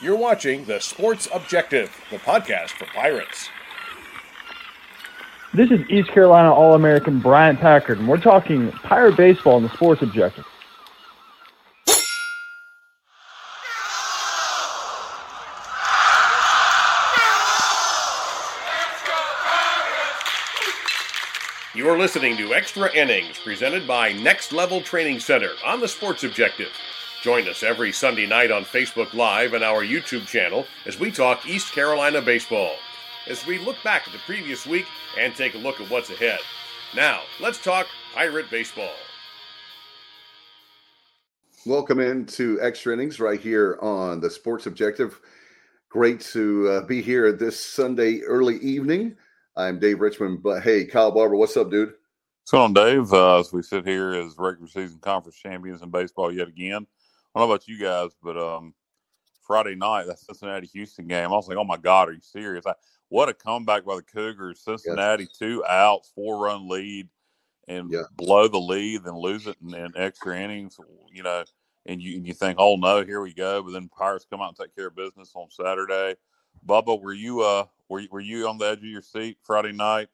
You're watching The Sports Objective, the podcast for Pirates. This is East Carolina All American Bryant Packard, and we're talking Pirate Baseball and the Sports Objective. You are listening to Extra Innings, presented by Next Level Training Center on the Sports Objective. Join us every Sunday night on Facebook Live and our YouTube channel as we talk East Carolina baseball. As we look back at the previous week and take a look at what's ahead. Now, let's talk Pirate baseball. Welcome into Extra Innings right here on the Sports Objective. Great to uh, be here this Sunday early evening. I'm Dave Richmond, but hey, Kyle Barber, what's up, dude? What's going on, Dave? Uh, as we sit here as regular season conference champions in baseball yet again. I don't know about you guys, but um, Friday night, that Cincinnati Houston game, I was like, oh my God, are you serious? I, what a comeback by the Cougars. Cincinnati, yes. two outs, four run lead, and yeah. blow the lead, then lose it in, in, extra innings, you know, and you, and you think, oh no, here we go. But then Pirates come out and take care of business on Saturday. Bubba, were you uh were you, were you on the edge of your seat Friday night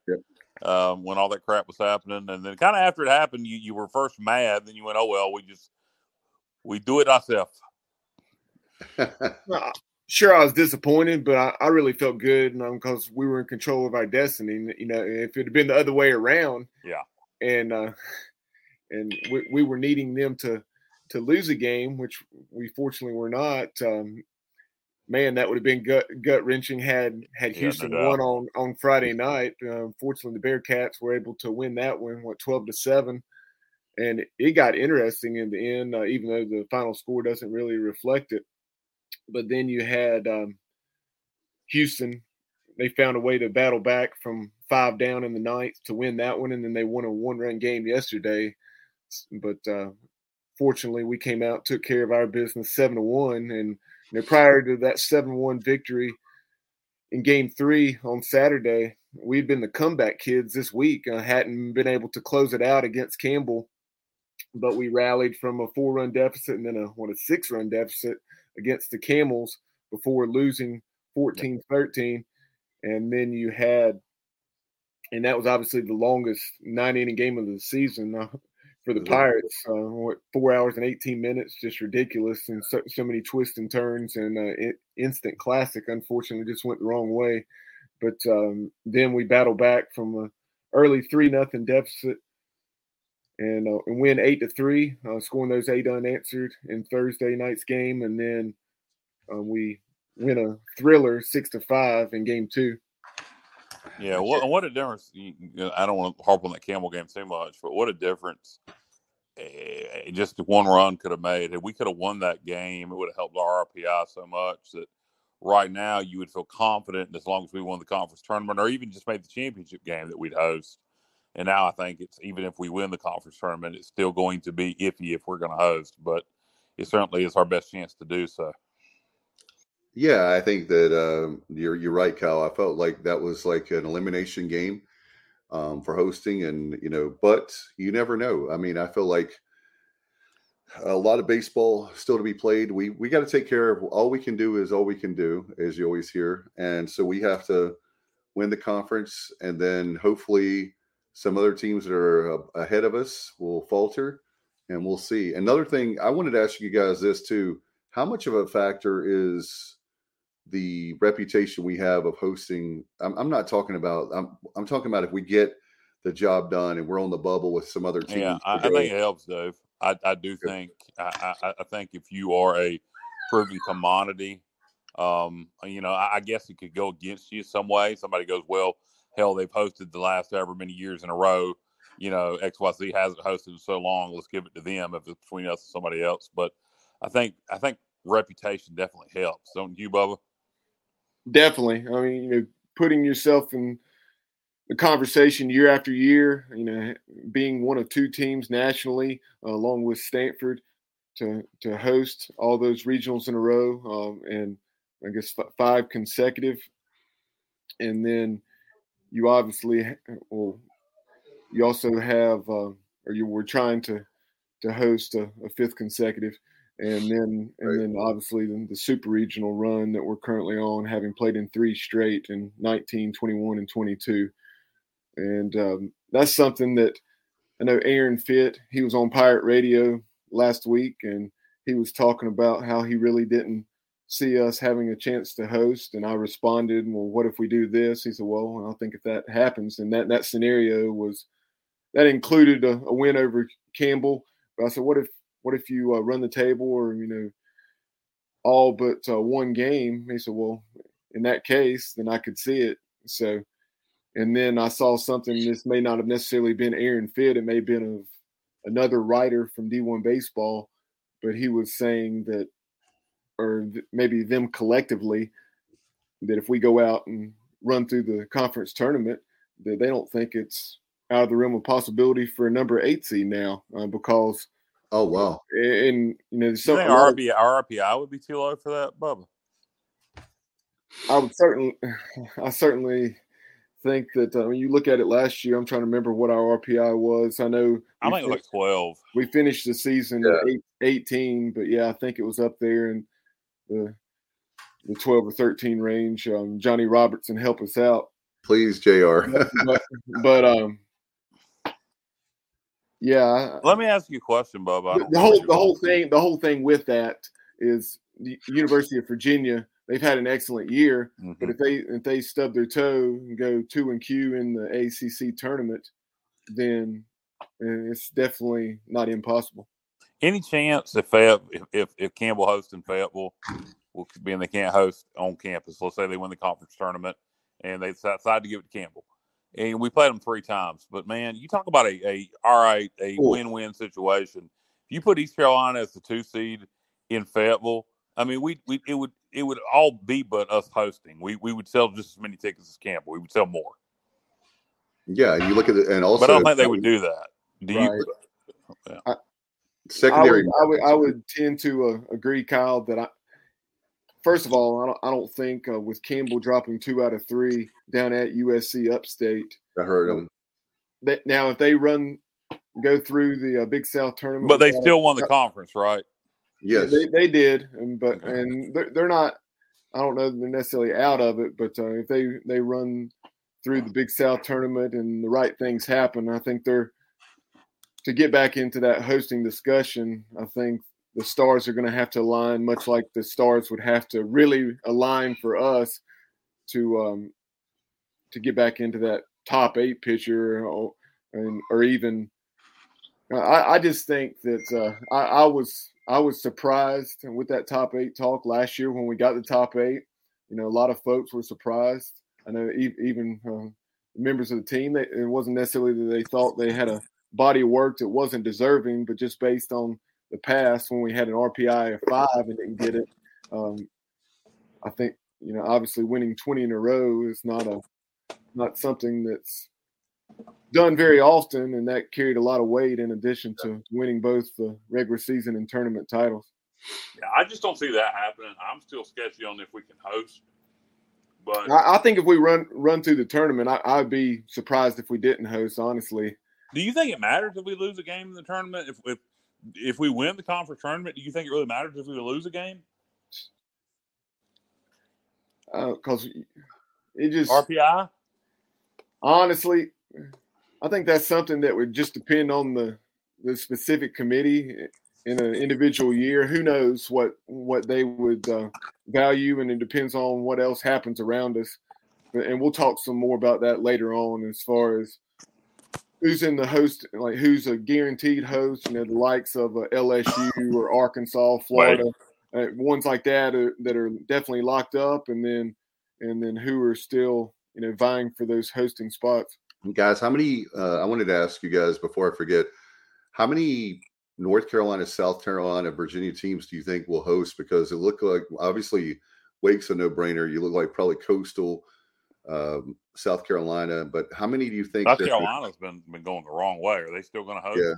um, when all that crap was happening? And then kind of after it happened, you, you were first mad, then you went, oh well, we just we do it ourselves. sure, I was disappointed, but I, I really felt good because um, we were in control of our destiny. You know, if it had been the other way around, yeah, and uh, and we, we were needing them to to lose a game, which we fortunately were not. Um, man, that would have been gut gut wrenching had had Houston yeah, no won on on Friday night. Uh, fortunately, the Bearcats were able to win that one, what twelve to seven and it got interesting in the end, uh, even though the final score doesn't really reflect it. But then you had um, Houston; they found a way to battle back from five down in the ninth to win that one, and then they won a one-run game yesterday. But uh, fortunately, we came out, took care of our business, seven to one, and you know, prior to that seven-one victory in Game Three on Saturday, we'd been the comeback kids this week. Uh, hadn't been able to close it out against Campbell but we rallied from a four run deficit and then a what a six run deficit against the Camels before losing 14 13. And then you had, and that was obviously the longest nine inning game of the season uh, for the Pirates. Uh, four hours and 18 minutes, just ridiculous. And so, so many twists and turns and uh, instant classic, unfortunately, just went the wrong way. But um, then we battled back from a early 3 nothing deficit and, uh, and win eight to three, uh, scoring those eight unanswered in Thursday night's game, and then uh, we win a thriller six to five in game two. Yeah, what what a difference! I don't want to harp on that Camel game too much, but what a difference! Eh, just one run could have made. If we could have won that game, it would have helped our RPI so much that right now you would feel confident as long as we won the conference tournament or even just made the championship game that we'd host and now I think it's even if we win the conference tournament, it's still going to be iffy if we're going to host, but it certainly is our best chance to do so. Yeah, I think that um, you're you're right, Kyle. I felt like that was like an elimination game um, for hosting, and you know, but you never know. I mean, I feel like a lot of baseball still to be played. We we got to take care of all we can do is all we can do, as you always hear, and so we have to win the conference, and then hopefully some other teams that are ahead of us will falter, and we'll see. Another thing I wanted to ask you guys this too: How much of a factor is the reputation we have of hosting? I'm, I'm not talking about. I'm I'm talking about if we get the job done and we're on the bubble with some other teams. Yeah, I, I think it helps, Dave. I, I do think I, I, I think if you are a proven commodity, um, you know, I, I guess it could go against you some way. Somebody goes, well, hell, they've hosted the last ever many years in a row. You know, XYZ hasn't hosted so long. Let's give it to them if it's between us and somebody else. But I think I think reputation definitely helps, don't you, Bubba? Definitely. I mean, you know, putting yourself in the conversation year after year. You know, being one of two teams nationally, uh, along with Stanford, to to host all those regionals in a row, um, and I guess f- five consecutive, and then you obviously well, you also have uh, or you were trying to to host a, a, fifth consecutive, and then and right. then obviously the, the, super regional run that we're currently on, having played in three straight in 19, 21, and 22, and um, that's something that I know Aaron Fitt. He was on Pirate Radio last week, and he was talking about how he really didn't see us having a chance to host. And I responded, "Well, what if we do this?" He said, "Well, I think if that happens, and that that scenario was that included a, a win over Campbell." But I said, "What if what if you uh, run the table or you know all but uh, one game?" He said, "Well, in that case, then I could see it." So, and then I saw something. This may not have necessarily been Aaron Fitt. It may have been of another writer from D1 Baseball, but he was saying that or maybe them collectively that if we go out and run through the conference tournament, that they don't think it's out of the realm of possibility for a number eight seed now uh, because. Oh wow! And you know, some you RPI, RPI would be too low for that, Bubba. I would certainly, I certainly think that uh, when you look at it last year, I'm trying to remember what our RPI was. I know I think it was like 12. We finished the season yeah. at 18, but yeah, I think it was up there. And the the 12 or 13 range. Um, Johnny Robertson help us out. Please, Jr. but, but, um, yeah. Let me ask you a question, Bob. The, the whole the whole thing the whole thing with that is the University of Virginia. They've had an excellent year, mm-hmm. but if they if they stub their toe and go two and Q in the ACC tournament, then it's definitely not impossible any chance if Fayette, if, if Campbell hosts in Fayetteville, will be and they can't host on campus. Let's say they win the conference tournament and they decide to give it to Campbell. And we played them three times. But man, you talk about a, a all right, a win win situation. If you put East Carolina as the two seed in Fayetteville, I mean, we, we it would it would all be but us hosting. We we would sell just as many tickets as Campbell. We would sell more. Yeah, you look at it, and also, but I don't think they would do that. Do right. you? Yeah. Secondary. I would, I would, I would tend to uh, agree, Kyle, that I, first of all, I don't, I don't think uh, with Campbell dropping two out of three down at USC Upstate. I heard him. That now, if they run, go through the uh, Big South tournament, but they still won the conference, right? Yes, they, they did, and, but and they're, they're not. I don't know they're necessarily out of it, but uh, if they they run through the Big South tournament and the right things happen, I think they're to get back into that hosting discussion, I think the stars are going to have to align, much like the stars would have to really align for us to um, to get back into that top eight picture, or, and, or even. I, I just think that uh, I, I was I was surprised with that top eight talk last year when we got the top eight. You know, a lot of folks were surprised. I know even uh, members of the team. It wasn't necessarily that they thought they had a body of work that wasn't deserving, but just based on the past when we had an RPI of five and didn't get it. Um, I think you know, obviously, winning 20 in a row is not a not something that's done very often, and that carried a lot of weight in addition to winning both the regular season and tournament titles. Yeah, I just don't see that happening. I'm still sketchy on if we can host. But I, I think if we run run through the tournament, I, I'd be surprised if we didn't host. Honestly, do you think it matters if we lose a game in the tournament? If if if we win the conference tournament, do you think it really matters if we lose a game? Because uh, it just RPI. Honestly, I think that's something that would just depend on the the specific committee in an individual year. Who knows what what they would uh, value, and it depends on what else happens around us. And we'll talk some more about that later on, as far as who's in the host, like who's a guaranteed host, you know, the likes of uh, LSU or Arkansas, Florida, right. uh, ones like that are, that are definitely locked up, and then and then who are still you know vying for those hosting spots. Guys, how many? Uh, I wanted to ask you guys before I forget, how many North Carolina, South Carolina, Virginia teams do you think will host? Because it looked like obviously Wake's a no brainer. You look like probably Coastal um, South Carolina. But how many do you think? South Carolina's been been going the wrong way. Are they still going to host? Yeah.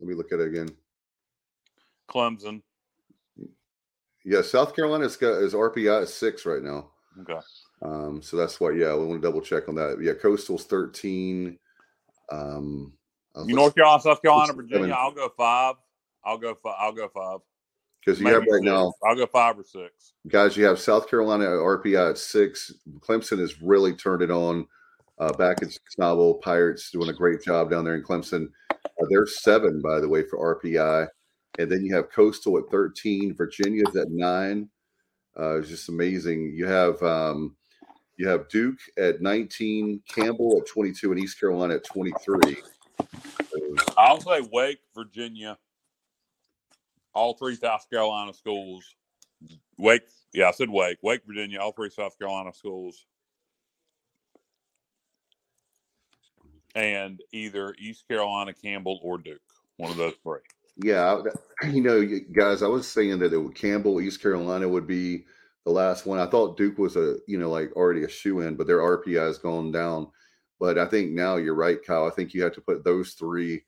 Let me look at it again. Clemson. Yeah, South Carolina's got is RPI is six right now. Okay. Um, so that's why, yeah, we want to double check on that. Yeah, Coastal's thirteen. Um, North Carolina, South Carolina, Virginia. I'll go five. I'll go five. I'll go five. Because you have right six. now, I'll go five or six. guys, you have South Carolina RPI at six. Clemson has really turned it on uh, back in Snobble. Pirates doing a great job down there in Clemson. Uh, they're seven, by the way, for RPI. And then you have Coastal at 13. Virginia's at nine. Uh, it's just amazing. You have um, you have Duke at 19, Campbell at 22, and East Carolina at 23. I'll say Wake, Virginia, all three South Carolina schools. Wake, yeah, I said Wake, Wake, Virginia, all three South Carolina schools, and either East Carolina, Campbell, or Duke. One of those three. Yeah, you know, guys, I was saying that it would, Campbell, East Carolina would be the last one. I thought Duke was a, you know, like already a shoe in, but their RPI has gone down. But I think now you're right, Kyle. I think you have to put those three.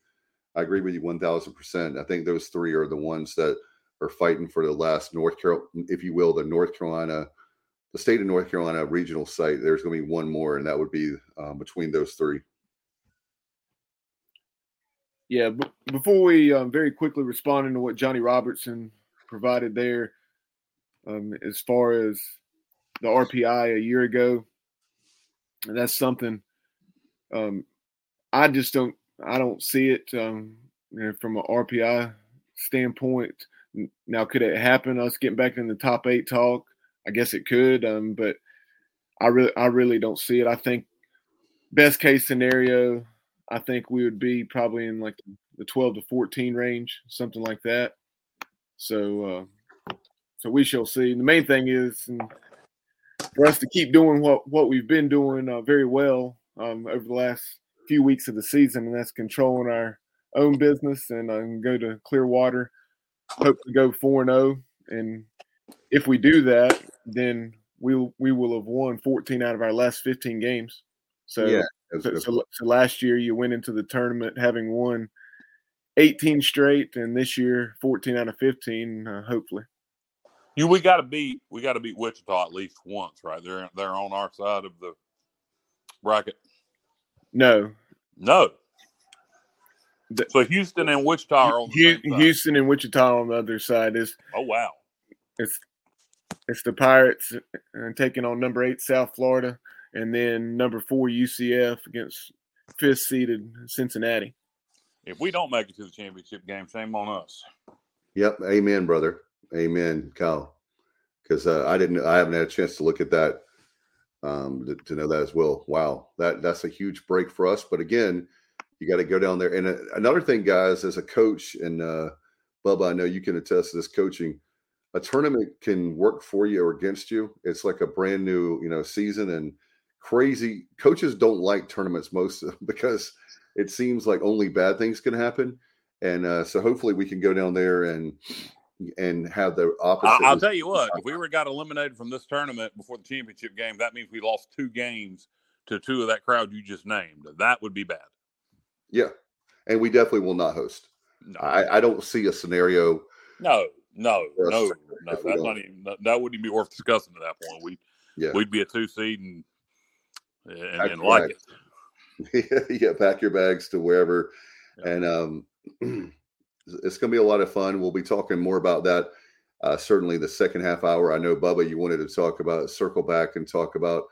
I agree with you 1000%. I think those three are the ones that are fighting for the last North Carolina, if you will, the North Carolina, the state of North Carolina regional site. There's going to be one more, and that would be um, between those three. Yeah, b- before we um, very quickly responding to what Johnny Robertson provided there, um, as far as the RPI a year ago, that's something um, I just don't I don't see it um, you know, from an RPI standpoint. Now, could it happen? Us getting back in the top eight talk? I guess it could, um, but I really I really don't see it. I think best case scenario, I think we would be probably in like the 12 to 14 range, something like that. So, uh, so we shall see. The main thing is um, for us to keep doing what what we've been doing uh, very well um, over the last few weeks of the season, and that's controlling our own business and um, go to Clearwater. Hope to go four and zero, and if we do that, then we will we will have won 14 out of our last 15 games. So Yeah, so, so, so last year you went into the tournament having won 18 straight, and this year 14 out of 15. Uh, hopefully, You, we got to beat, we got to beat Wichita at least once, right? They're they're on our side of the bracket. no. No. The- So Houston and Wichita are on the Hu- same side. Houston and Wichita on the other side is Oh wow. it's it's the Pirates uh, taking on number eight South Florida, and then number four UCF against fifth seeded Cincinnati. If we don't make it to the championship game, shame on us. Yep. Amen, brother. Amen, Kyle. Because uh, I didn't, I haven't had a chance to look at that um, to, to know that as well. Wow, that that's a huge break for us. But again, you got to go down there. And uh, another thing, guys, as a coach, and uh, Bubba, I know you can attest to this coaching. A tournament can work for you or against you. It's like a brand new, you know, season and crazy. Coaches don't like tournaments most because it seems like only bad things can happen. And uh, so hopefully we can go down there and and have the opposite. I'll tell you what, if we were got eliminated from this tournament before the championship game, that means we lost two games to two of that crowd you just named. That would be bad. Yeah, and we definitely will not host. No, I, I don't see a scenario. no, no, no, no. That's don't. even, that, wouldn't even be worth discussing at that point. We Yeah, we'd be a two seed and and, and like right. it. yeah. Pack your bags to wherever, and um, it's going to be a lot of fun. We'll be talking more about that. Uh, certainly, the second half hour. I know, Bubba, you wanted to talk about circle back and talk about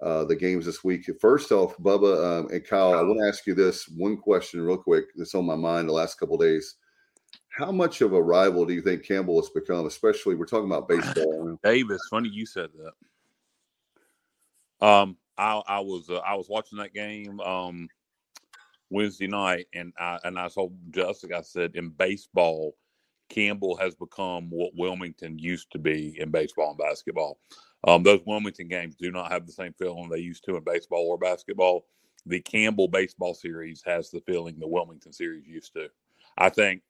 uh, the games this week. First off, Bubba um, and Kyle, I want to ask you this one question real quick. That's on my mind the last couple days. How much of a rival do you think Campbell has become? Especially, we're talking about baseball. Dave, it's funny you said that. Um, I I was uh, I was watching that game um Wednesday night, and I and I told Jessica I said in baseball, Campbell has become what Wilmington used to be in baseball and basketball. Um, those Wilmington games do not have the same feeling they used to in baseball or basketball. The Campbell baseball series has the feeling the Wilmington series used to. I think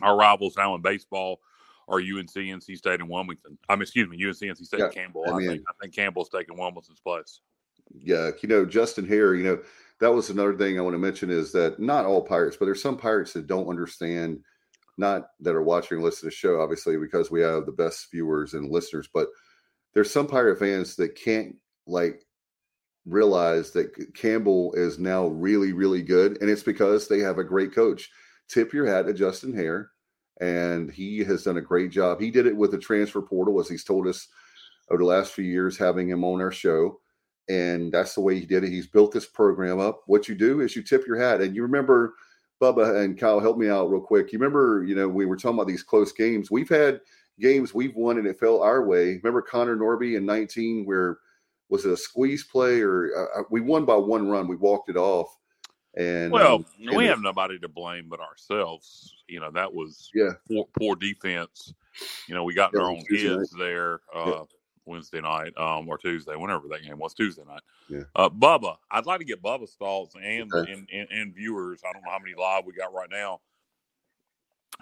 our rivals now in baseball are UNC, and NC State, and Wilmington. I mean, excuse me, UNC, and NC State, Yeah, and Campbell. I I, mean- think I think Campbell's taking Wilmington's place. Yeah, you know, Justin Haire, you know, that was another thing I want to mention is that not all pirates, but there's some pirates that don't understand, not that are watching and listening to the show, obviously, because we have the best viewers and listeners, but there's some pirate fans that can't like realize that Campbell is now really, really good. And it's because they have a great coach. Tip your hat to Justin Haire. and he has done a great job. He did it with the transfer portal, as he's told us over the last few years, having him on our show. And that's the way he did it. He's built this program up. What you do is you tip your hat. And you remember, Bubba and Kyle, help me out real quick. You remember, you know, we were talking about these close games. We've had games we've won and it fell our way. Remember Connor Norby in 19, where was it a squeeze play or uh, uh we won by one run? We walked it off. And well, um, we have nobody to blame but ourselves. You know, that was yeah poor, poor defense. You know, we got in our own heads there. Uh, yeah. Wednesday night um, or Tuesday, whenever that game was, Tuesday night. Yeah. Uh, Bubba, I'd like to get Bubba's thoughts and, okay. and, and, and viewers. I don't know how many live we got right now,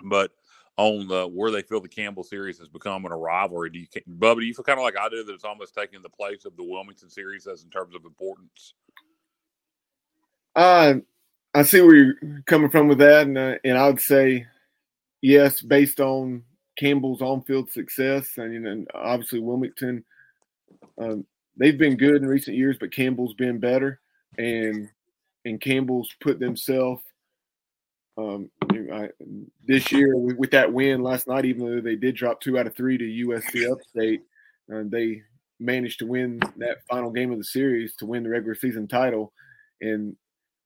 but on the where they feel the Campbell series has become a rivalry. Do you, Bubba, do you feel kind of like I do that it's almost taking the place of the Wilmington series as in terms of importance? Uh, I see where you're coming from with that, and uh, and I would say yes, based on Campbell's on-field success, and, obviously Wilmington, um, they've been good in recent years, but Campbell's been better, and and Campbell's put themselves um, this year with, with, that win last night. Even though they did drop two out of three to USC Upstate, uh, they managed to win that final game of the series to win the regular season title, and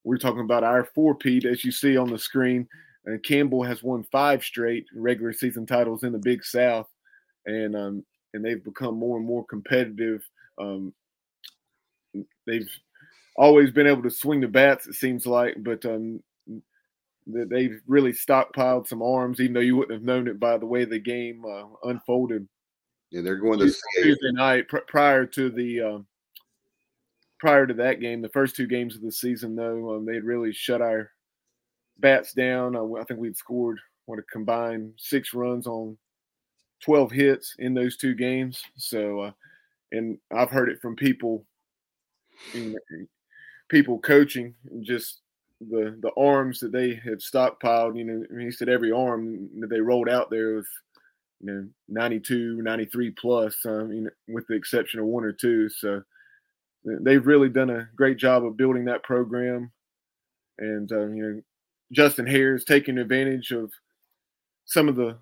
we're talking about our four-peat as you see on the screen. And Campbell has won five straight regular season titles in the Big South, and um, and they've become more and more competitive. Um, they've always been able to swing the bats, it seems like, but um, they've really stockpiled some arms, even though you wouldn't have known it by the way the game uh, unfolded. Yeah, they're going to Tuesday night pr- prior to the uh, prior to that game. The first two games of the season, though, um, they'd really shut our bats down. I, I think we'd scored what a combined six runs on 12 hits in those two games. So, uh, and I've heard it from people, people coaching, just the the arms that they had stockpiled. You know, I mean, he said every arm that they rolled out there was, you know, 92, 93 plus, um, you know, with the exception of one or two. So they've really done a great job of building that program. And, uh, you know, Justin Haire's taking advantage of some of the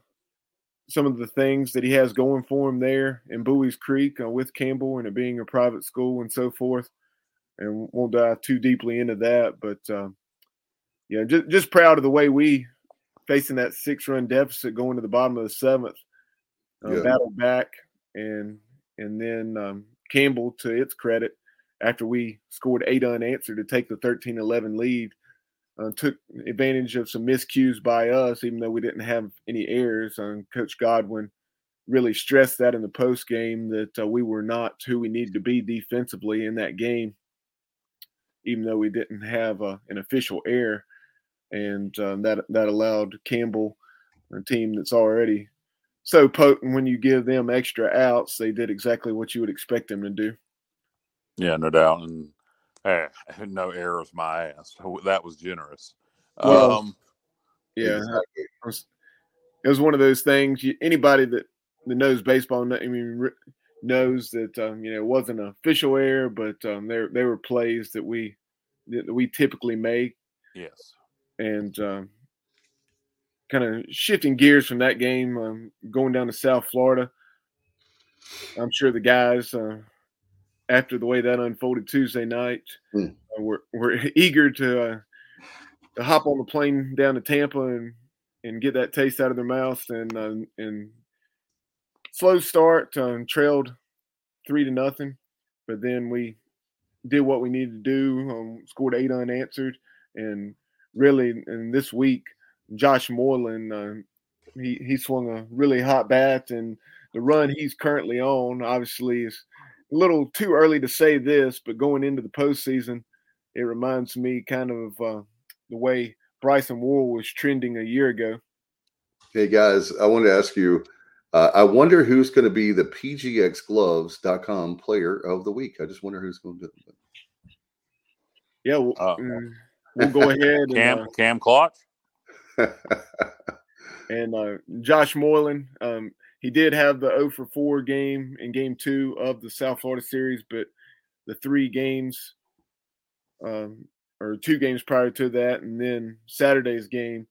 some of the things that he has going for him there in Buies Creek uh, with Campbell and it being a private school and so forth. And won't dive too deeply into that, but uh, yeah, just just proud of the way we facing that six run deficit going to the bottom of the seventh, uh, yeah. battled back and and then um, Campbell to its credit after we scored eight unanswered to take the 13-11 lead uh, took advantage of some miscues by us, even though we didn't have any errors. Um, Coach Godwin really stressed that in the post game that uh, we were not who we needed to be defensively in that game, even though we didn't have uh, an official error, and um, that that allowed Campbell, a team that's already so potent, when you give them extra outs, they did exactly what you would expect them to do. Yeah, no doubt, and Hey, no errors, my ass. That was generous. Well, um, yeah, it, was, it was one of those things. You, anybody that, that knows baseball, I mean, knows that um, you know it wasn't an official error, but um, there there were plays that we that we typically make. Yes, and um, kind of shifting gears from that game, um, going down to South Florida. I'm sure the guys. Uh, after the way that unfolded Tuesday night. Mm. Uh, we're we're eager to, uh, to hop on the plane down to Tampa and and get that taste out of their mouth and uh, and slow start um, trailed three to nothing, but then we did what we needed to do. Um, scored eight unanswered, and really, in this week, Josh Moreland uh, he he swung a really hot bat, and the run he's currently on obviously is little too early to say this, but going into the postseason, it reminds me kind of uh, the way Bryson Worrell was trending a year ago. Hey guys, I wanted to ask you. Uh, I wonder who's going to be the PGXGloves.com player of the week. I just wonder who's going to do it. Yeah, we'll, uh, mm, we'll go ahead. Cam and, uh, Cam Clark and uh, Josh Moreland. Um, he did have the 0 for 4 game in game two of the South Florida series, but the three games um, or two games prior to that, and then Saturday's game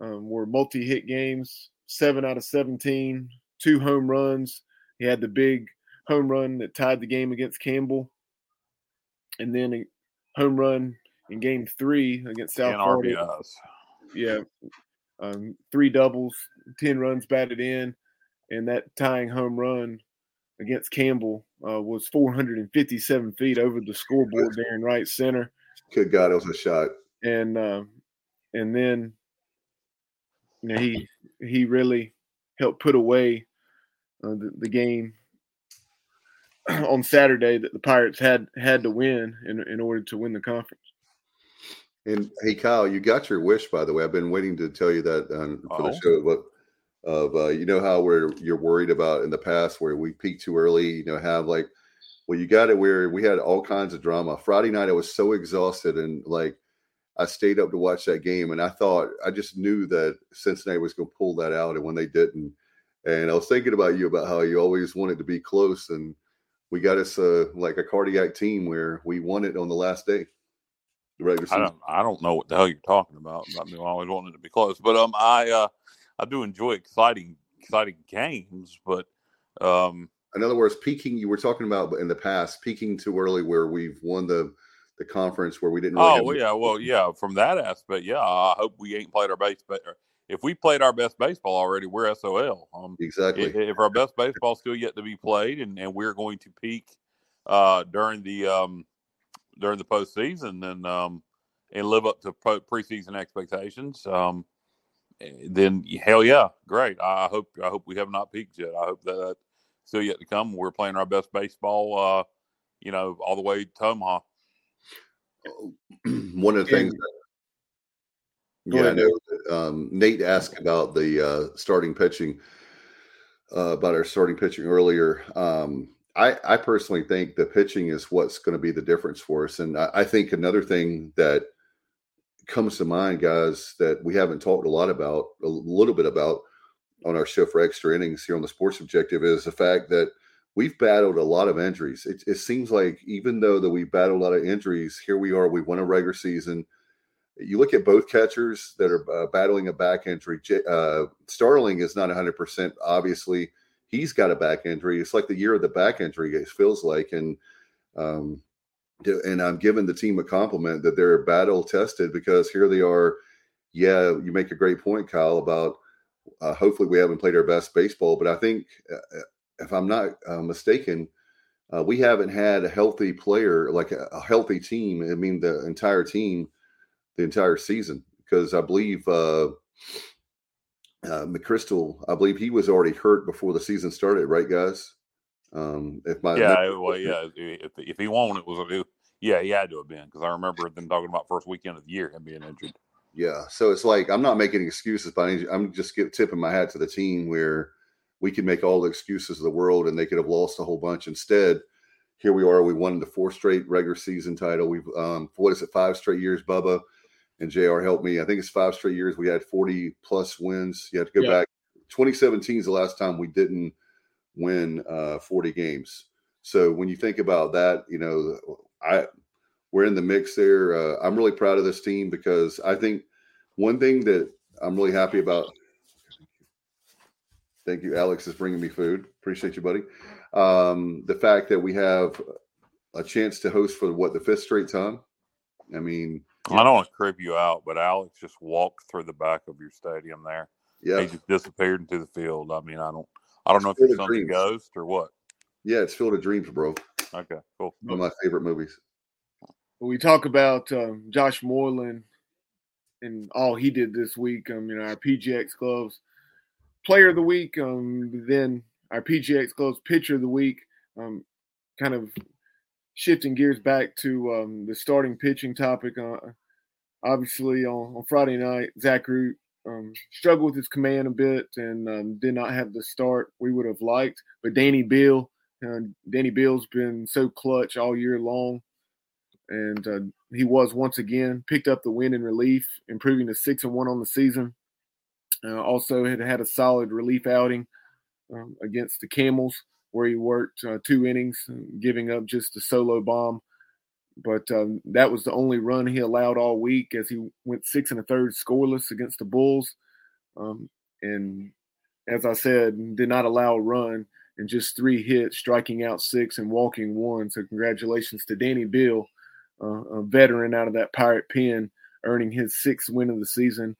um, were multi hit games. seven out of 17, two home runs. He had the big home run that tied the game against Campbell, and then a home run in Game Three against South Florida. RBIs. Yeah, um, three doubles, ten runs batted in, and that tying home run against Campbell uh, was 457 feet over the scoreboard there in right center. Good God, it was a shot. And uh, and then you know he he really helped put away uh, the, the game on Saturday that the Pirates had had to win in in order to win the conference. And hey, Kyle, you got your wish, by the way. I've been waiting to tell you that um, for oh. the show. But of uh, you know how where you're worried about in the past where we peaked too early, you know, have like well, you got it where we had all kinds of drama. Friday night, I was so exhausted and like I stayed up to watch that game, and I thought I just knew that Cincinnati was going to pull that out, and when they didn't, and I was thinking about you about how you always wanted to be close, and we got us uh, like a cardiac team where we won it on the last day. The regular season. I don't, I don't know what the hell you're talking about. I mean, I always wanted to be close, but um, I uh, I do enjoy exciting exciting games, but um, in other words, peaking. You were talking about in the past, peaking too early, where we've won the the conference where we didn't. Really oh well, yeah, well, yeah. From that aspect, yeah. I hope we ain't played our base, but if we played our best baseball already, we're SOL. Um, exactly. If, if, our best baseball still yet to be played, and, and we're going to peak uh, during the um, during the postseason, and um, and live up to preseason expectations, um, then hell yeah, great. I hope I hope we have not peaked yet. I hope that still yet to come. We're playing our best baseball, uh, you know, all the way to Omaha. One of the things. That, yeah, I know. That, um, Nate asked about the uh, starting pitching, uh, about our starting pitching earlier. Um, I, I personally think the pitching is what's going to be the difference for us. And I, I think another thing that comes to mind, guys, that we haven't talked a lot about, a little bit about on our show for extra innings here on the Sports Objective is the fact that we've battled a lot of injuries. It, it seems like even though that we battled a lot of injuries, here we are. We won a regular season. You look at both catchers that are uh, battling a back injury. Uh, Starling is not 100%. Obviously, he's got a back injury. It's like the year of the back injury, it feels like. And, um, and I'm giving the team a compliment that they're battle tested because here they are. Yeah, you make a great point, Kyle, about uh, hopefully we haven't played our best baseball, but I think uh, if I'm not uh, mistaken, uh, we haven't had a healthy player like a, a, healthy team. I mean, the entire team, the entire season, because I believe uh, uh, McChrystal, I believe he was already hurt before the season started, right, guys? Um, if my yeah, well, yeah, if, if he won, it was, it, yeah, he had to have been because I remember them talking about first weekend of the year him being injured. Yeah, so it's like I'm not making excuses, but I'm just get, tipping my hat to the team where we could make all the excuses of the world and they could have lost a whole bunch. Instead, here we are. We won the four straight regular season title. We've um, what is it, five straight years, Bubba and Jr. helped me. I think it's five straight years. We had 40 plus wins. You have to go yeah. back. 2017 is the last time we didn't win uh, 40 games. So when you think about that, you know, I we're in the mix there. Uh, I'm really proud of this team because I think one thing that I'm really happy about Thank you. Alex is bringing me food. Appreciate you, buddy. Um, the fact that we have a chance to host for what the fifth straight time. I mean, I don't want to creep you out, but Alex just walked through the back of your stadium there. Yeah, he just disappeared into the field. I mean, I don't, I don't it's know if it's a ghost or what. Yeah, it's filled of dreams, bro. Okay, cool. One of my favorite movies. we talk about um, Josh Moreland and all he did this week. Um, you know, our PGX gloves player of the week, um, then our PGX Gloves pitcher of the week. Um, kind of shifting gears back to um, the starting pitching topic. Uh, obviously, on, on, Friday night, Zach Root um, struggled with his command a bit and um, did not have the start we would have liked. But Danny Beal, uh, Danny Beal's been so clutch all year long. And uh, he was once again picked up the win in relief, improving to six and one on the season. Uh, also, had had a solid relief outing um, against the Camels, where he worked uh, two innings, giving up just a solo bomb. But um, that was the only run he allowed all week, as he went six and a third scoreless against the Bulls. Um, and as I said, did not allow a run and just three hits, striking out six and walking one. So congratulations to Danny Beal, uh, a veteran out of that Pirate pen, earning his sixth win of the season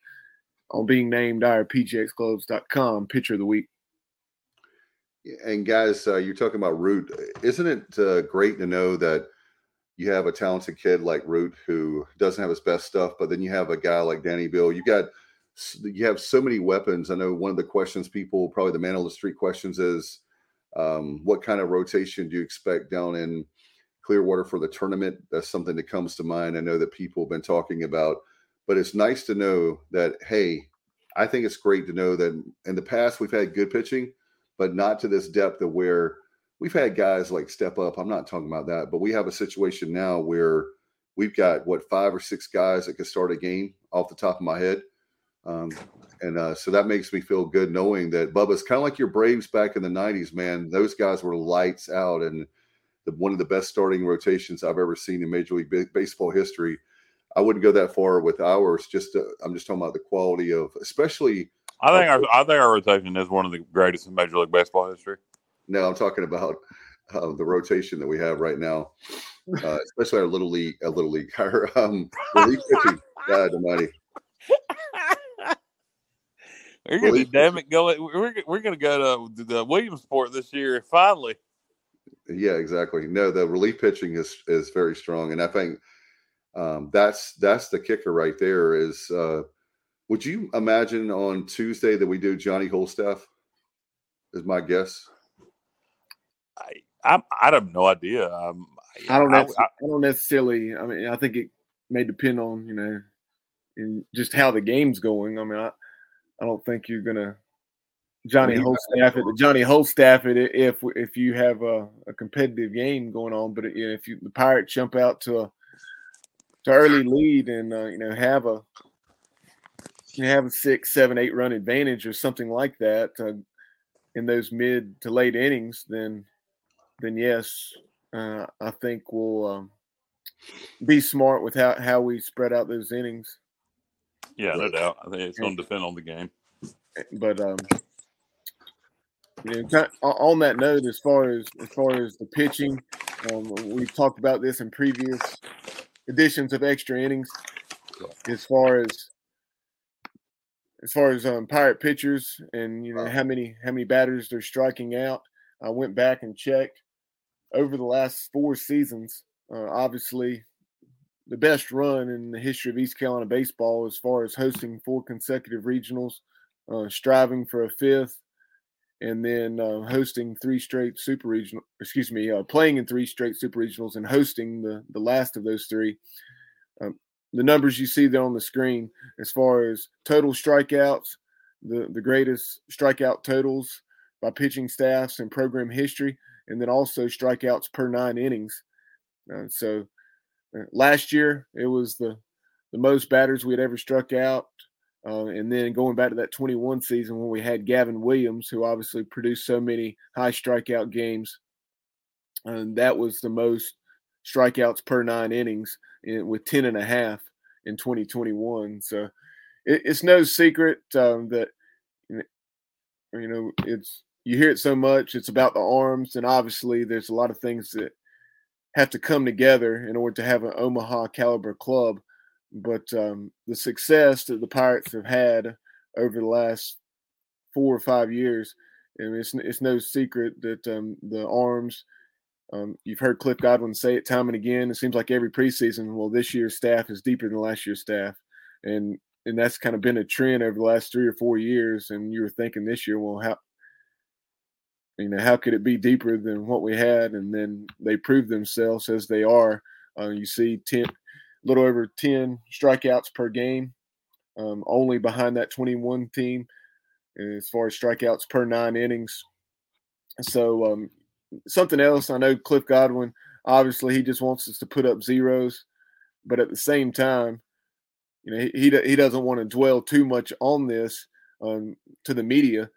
on being named our PGXGloves.com pitcher of the week. And guys, uh, you're talking about Root. Isn't it uh, great to know that you have a talented kid like Root who doesn't have his best stuff, but then you have a guy like Danny Beal. You got you have so many weapons. I know one of the questions people, probably the man on the street questions, is um, what kind of rotation do you expect down in Clearwater for the tournament? That's something that comes to mind. I know that people have been talking about, but it's nice to know that hey, I think it's great to know that in the past we've had good pitching but not to this depth of where we've had guys like step up. I'm not talking about that, but we have a situation now where we've got what five or six guys that can start a game off the top of my head. Um, and uh, so that makes me feel good knowing that Bubba's kind of like your Braves back in the 90s, man. Those guys were lights out and the, one of the best starting rotations I've ever seen in Major League Baseball history. I wouldn't go that far with ours. Just to, I'm just talking about the quality of, especially I think our I think our rotation is one of the greatest in Major League Baseball history. No, I'm talking about uh, the rotation that we have right now, uh, especially our little league, our little league, our um, relief pitching. God Almighty. We're gonna damn it go. We're we're gonna go to the Williamsport this year finally. Yeah, exactly. No, the relief pitching is is very strong, and I think um, that's that's the kicker right there. Is uh, would you imagine on Tuesday that we do Johnny Holstaff? Is my guess. I I, I have no idea. Um, I don't. I, I, I, don't necessarily. I mean, I think it may depend on you know, in just how the game's going. I mean, I, I don't think you're gonna Johnny Holstaff it. Johnny Holstaff it if if you have a, a competitive game going on. But you know, if you the Pirates jump out to a to early lead and uh, you know have a you have a six, seven, eight run advantage or something like that uh, in those mid to late innings, then then yes, uh, I think we'll um, be smart with how, how we spread out those innings. Yeah, no doubt. I think it's going to depend on the game. But um, you know, on that note, as far as as far as the pitching, um, we've talked about this in previous editions of extra innings. As far as as far as um, pirate pitchers and you know how many how many batters they're striking out. I went back and checked over the last four seasons. Uh, obviously, the best run in the history of East Carolina baseball as far as hosting four consecutive regionals, uh, striving for a fifth, and then uh, hosting three straight super regional. Excuse me, uh, playing in three straight super regionals and hosting the the last of those three. Um, the numbers you see there on the screen as far as total strikeouts, the, the greatest strikeout totals by pitching staffs in program history, and then also strikeouts per nine innings. Uh, so uh, last year it was the the most batters we had ever struck out. Uh, and then going back to that 21 season when we had Gavin Williams, who obviously produced so many high strikeout games, and that was the most strikeouts per nine innings in, with 10 and a half in 2021. So it, it's no secret um, that, you know, it's, you hear it so much, it's about the arms. And obviously, there's a lot of things that have to come together in order to have an Omaha caliber club. But um, the success that the Pirates have had over the last four or five years, and it's, it's no secret that um, the arms um, you've heard Cliff Godwin say it time and again. It seems like every preseason, well, this year's staff is deeper than last year's staff, and and that's kind of been a trend over the last three or four years. And you were thinking this year, well, how you know how could it be deeper than what we had? And then they proved themselves as they are. Uh, you see, ten, a little over ten strikeouts per game, um, only behind that twenty-one team as far as strikeouts per nine innings. So um, something else. I know Cliff Godwin, obviously, he just wants us to put up zeros, but at the same time, you know, he he, he doesn't want to dwell too much on this um, to the media.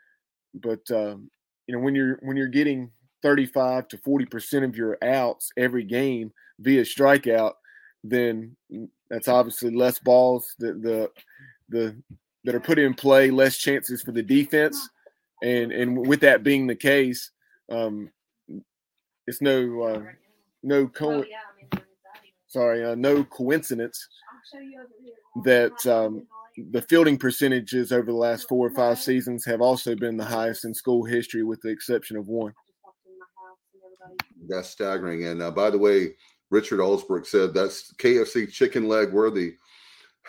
But um, you know, when you're when you're getting 35 to 40 percent of your outs every game via strikeout, then that's obviously less balls that the the that are put in play, less chances for the defense. And and with that being the case, um, it's no uh, no co- sorry uh, no coincidence that um, the fielding percentages over the last four or five seasons have also been the highest in school history, with the exception of one. That's staggering. And uh, by the way, Richard Alsbrook said that's KFC chicken leg worthy.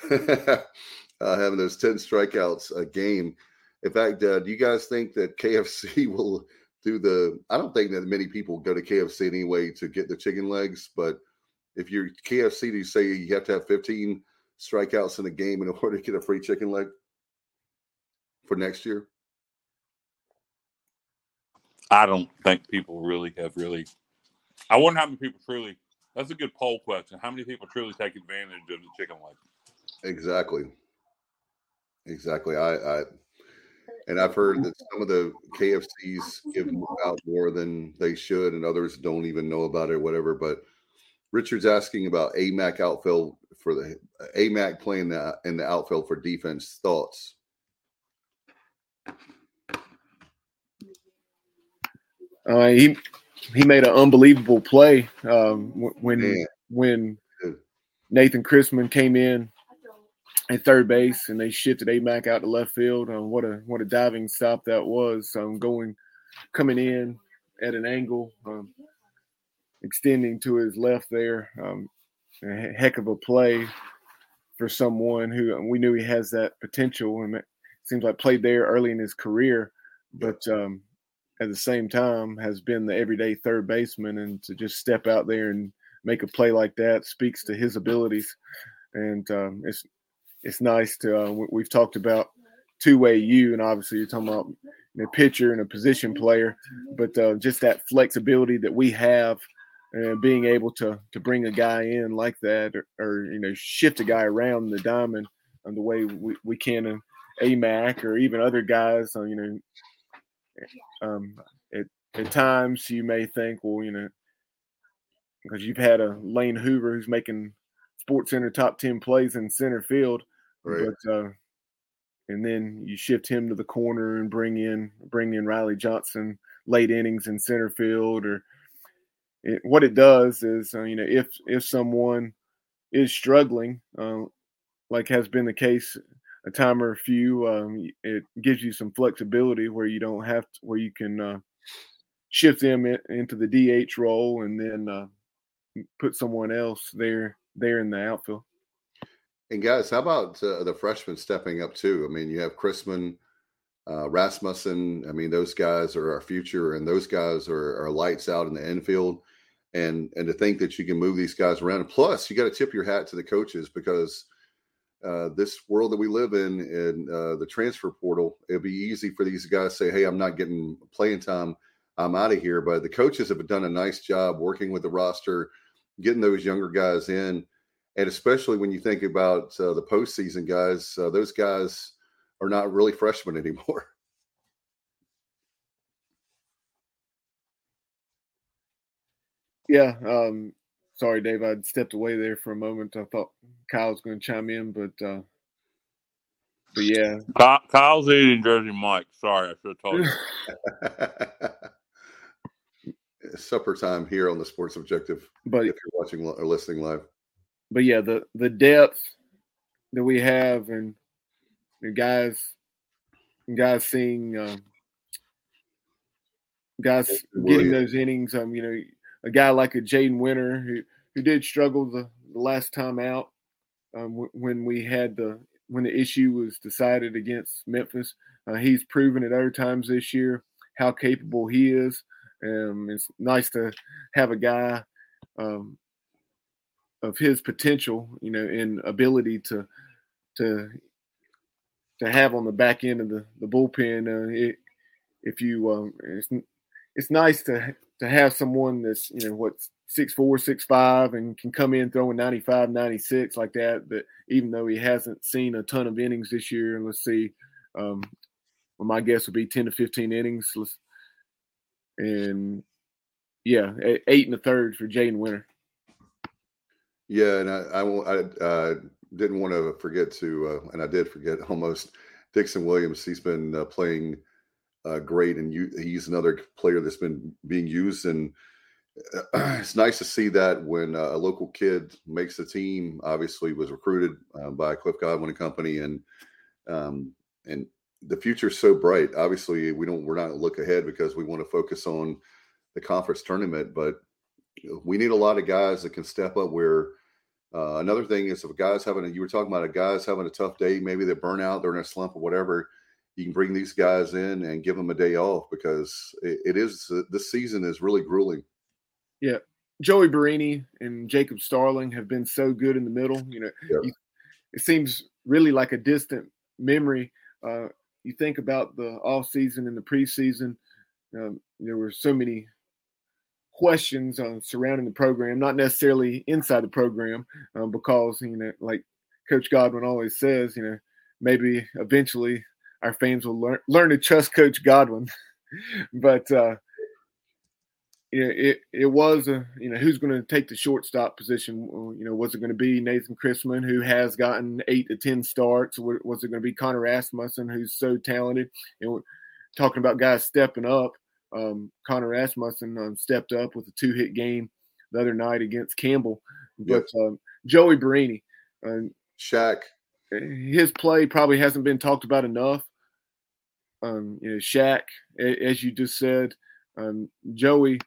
uh, having those 10 strikeouts a game. In fact, uh, do you guys think that KFC will do the? I don't think that many people go to KFC anyway to get the chicken legs, but if you're KFC, do you say you have to have 15 strikeouts in a game in order to get a free chicken leg for next year? I don't think people really have really. I wonder how many people truly. That's a good poll question. How many people truly take advantage of the chicken leg? Exactly. Exactly. I, I and I've heard that some of the KFCs give out more than they should, and others don't even know about it or whatever. But Richard's asking about AMAC outfield for the AMAC playing the, in the outfield for defense. Thoughts? Uh, he he made an unbelievable play um, when Man. when Nathan Chrisman came in at third base and they shifted AMAC out to left field. Um, what a what a diving stop that was! Um, going coming in at an angle, um, extending to his left there. Um, a heck of a play for someone who we knew he has that potential and it seems like played there early in his career, but um, at the same time has been the everyday third baseman and to just step out there and make a play like that speaks to his abilities and um, it's it's nice to uh, we've talked about two-way you and obviously you're talking about a pitcher and a position player but uh, just that flexibility that we have and being able to to bring a guy in like that or, or you know shift a guy around the diamond and the way we, we can in AMAC or even other guys uh, you know um, at, at times you may think, well, you know, because you've had a Lane Hoover who's making Sports Center top 10 plays in center field. Right. But, uh, and then you shift him to the corner and bring in bring in Riley Johnson late innings in center field or it, what it does is uh, you know if if someone is struggling uh, like has been the case a time or a few. Um, it gives you some flexibility where you don't have to, where you can uh, shift them in, into the DH role and then uh, put someone else there there in the outfield. And guys, how about uh, the freshmen stepping up too? I mean, you have Chrisman, uh, Rasmussen. I mean, those guys are our future, and those guys are, are lights out in the infield. And and to think that you can move these guys around. Plus, you got to tip your hat to the coaches because uh, this world that we live in in uh, the transfer portal, it'd be easy for these guys to say, "Hey, I'm not getting playing time. I'm out of here." But the coaches have done a nice job working with the roster, getting those younger guys in, and especially when you think about uh, the postseason guys, uh, those guys are not really freshmen anymore. Yeah, um, sorry, Dave, I stepped away there for a moment. I thought Kyle was going to chime in, but uh, but yeah, Kyle, Kyle's eating Jersey Mike. Sorry, I should have told you. Supper time here on the Sports Objective. But if you're watching or listening live, but yeah, the the depth that we have and the guys, guys seeing. Uh, guys getting those innings. Um, you know, a guy like a Jaden Winter who who did struggle the, the last time out um, w- when we had the when the issue was decided against Memphis. Uh, he's proven at other times this year how capable he is. Um, it's nice to have a guy um, of his potential, you know, and ability to to to have on the back end of the the bullpen. Uh, it, if you, um, it's it's nice to to have someone that's you know what six four six five and can come in throwing 95 96 like that but even though he hasn't seen a ton of innings this year and let's see um well, my guess would be 10 to 15 innings let's, and yeah eight and a third for Jaden Winter. Yeah and i i, I uh, didn't want to forget to uh, and i did forget almost dixon williams he's been uh, playing uh, great, and you, he's another player that's been being used. And uh, it's nice to see that when uh, a local kid makes the team. Obviously, was recruited uh, by Cliff Godwin and company, and um, and the future's so bright. Obviously, we don't we're not look ahead because we want to focus on the conference tournament, but we need a lot of guys that can step up where uh, another thing is if a guy's having a, you were talking about a guy's having a tough day, maybe they burn out, they're in a slump or whatever. You can bring these guys in and give them a day off because it, it is this season is really grueling. Yeah, Joey Barini and Jacob Starling have been so good in the middle. You know, yeah. you, it seems really like a distant memory. Uh, you think about the off season and the preseason. Um, there were so many questions uh, surrounding the program, not necessarily inside the program, um, because you know, like Coach Godwin always says, you know, maybe eventually our fans will learn learn to trust Coach Godwin. but uh, it, it it was a you know who's going to take the shortstop position? You know, was it going to be Nathan Chrisman who has gotten eight to ten starts? Was it going to be Connor Rasmussen who's so talented? And talking about guys stepping up um, Connor Rasmussen um, stepped up with a two hit game the other night against Campbell. But um, Joey Barini, uh, Shaq, his play probably hasn't been talked about enough. Um, you know, Shaq, as you just said, um, Joey,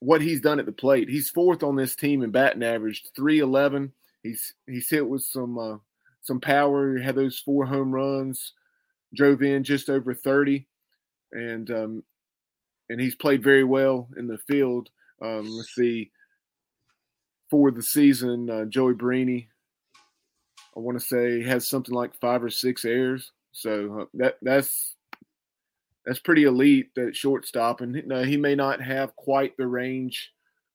what he's done at the plate. He's fourth on this team in batting average, three eleven. He's he's hit with some uh, some power. Had those four home runs, drove in just over thirty and um, and he's played very well in the field. Um, let's see, for the season, uh, Joey Barini, I want to say has something like five or six errors. So uh, that that's that's pretty elite at shortstop, and you he may not have quite the range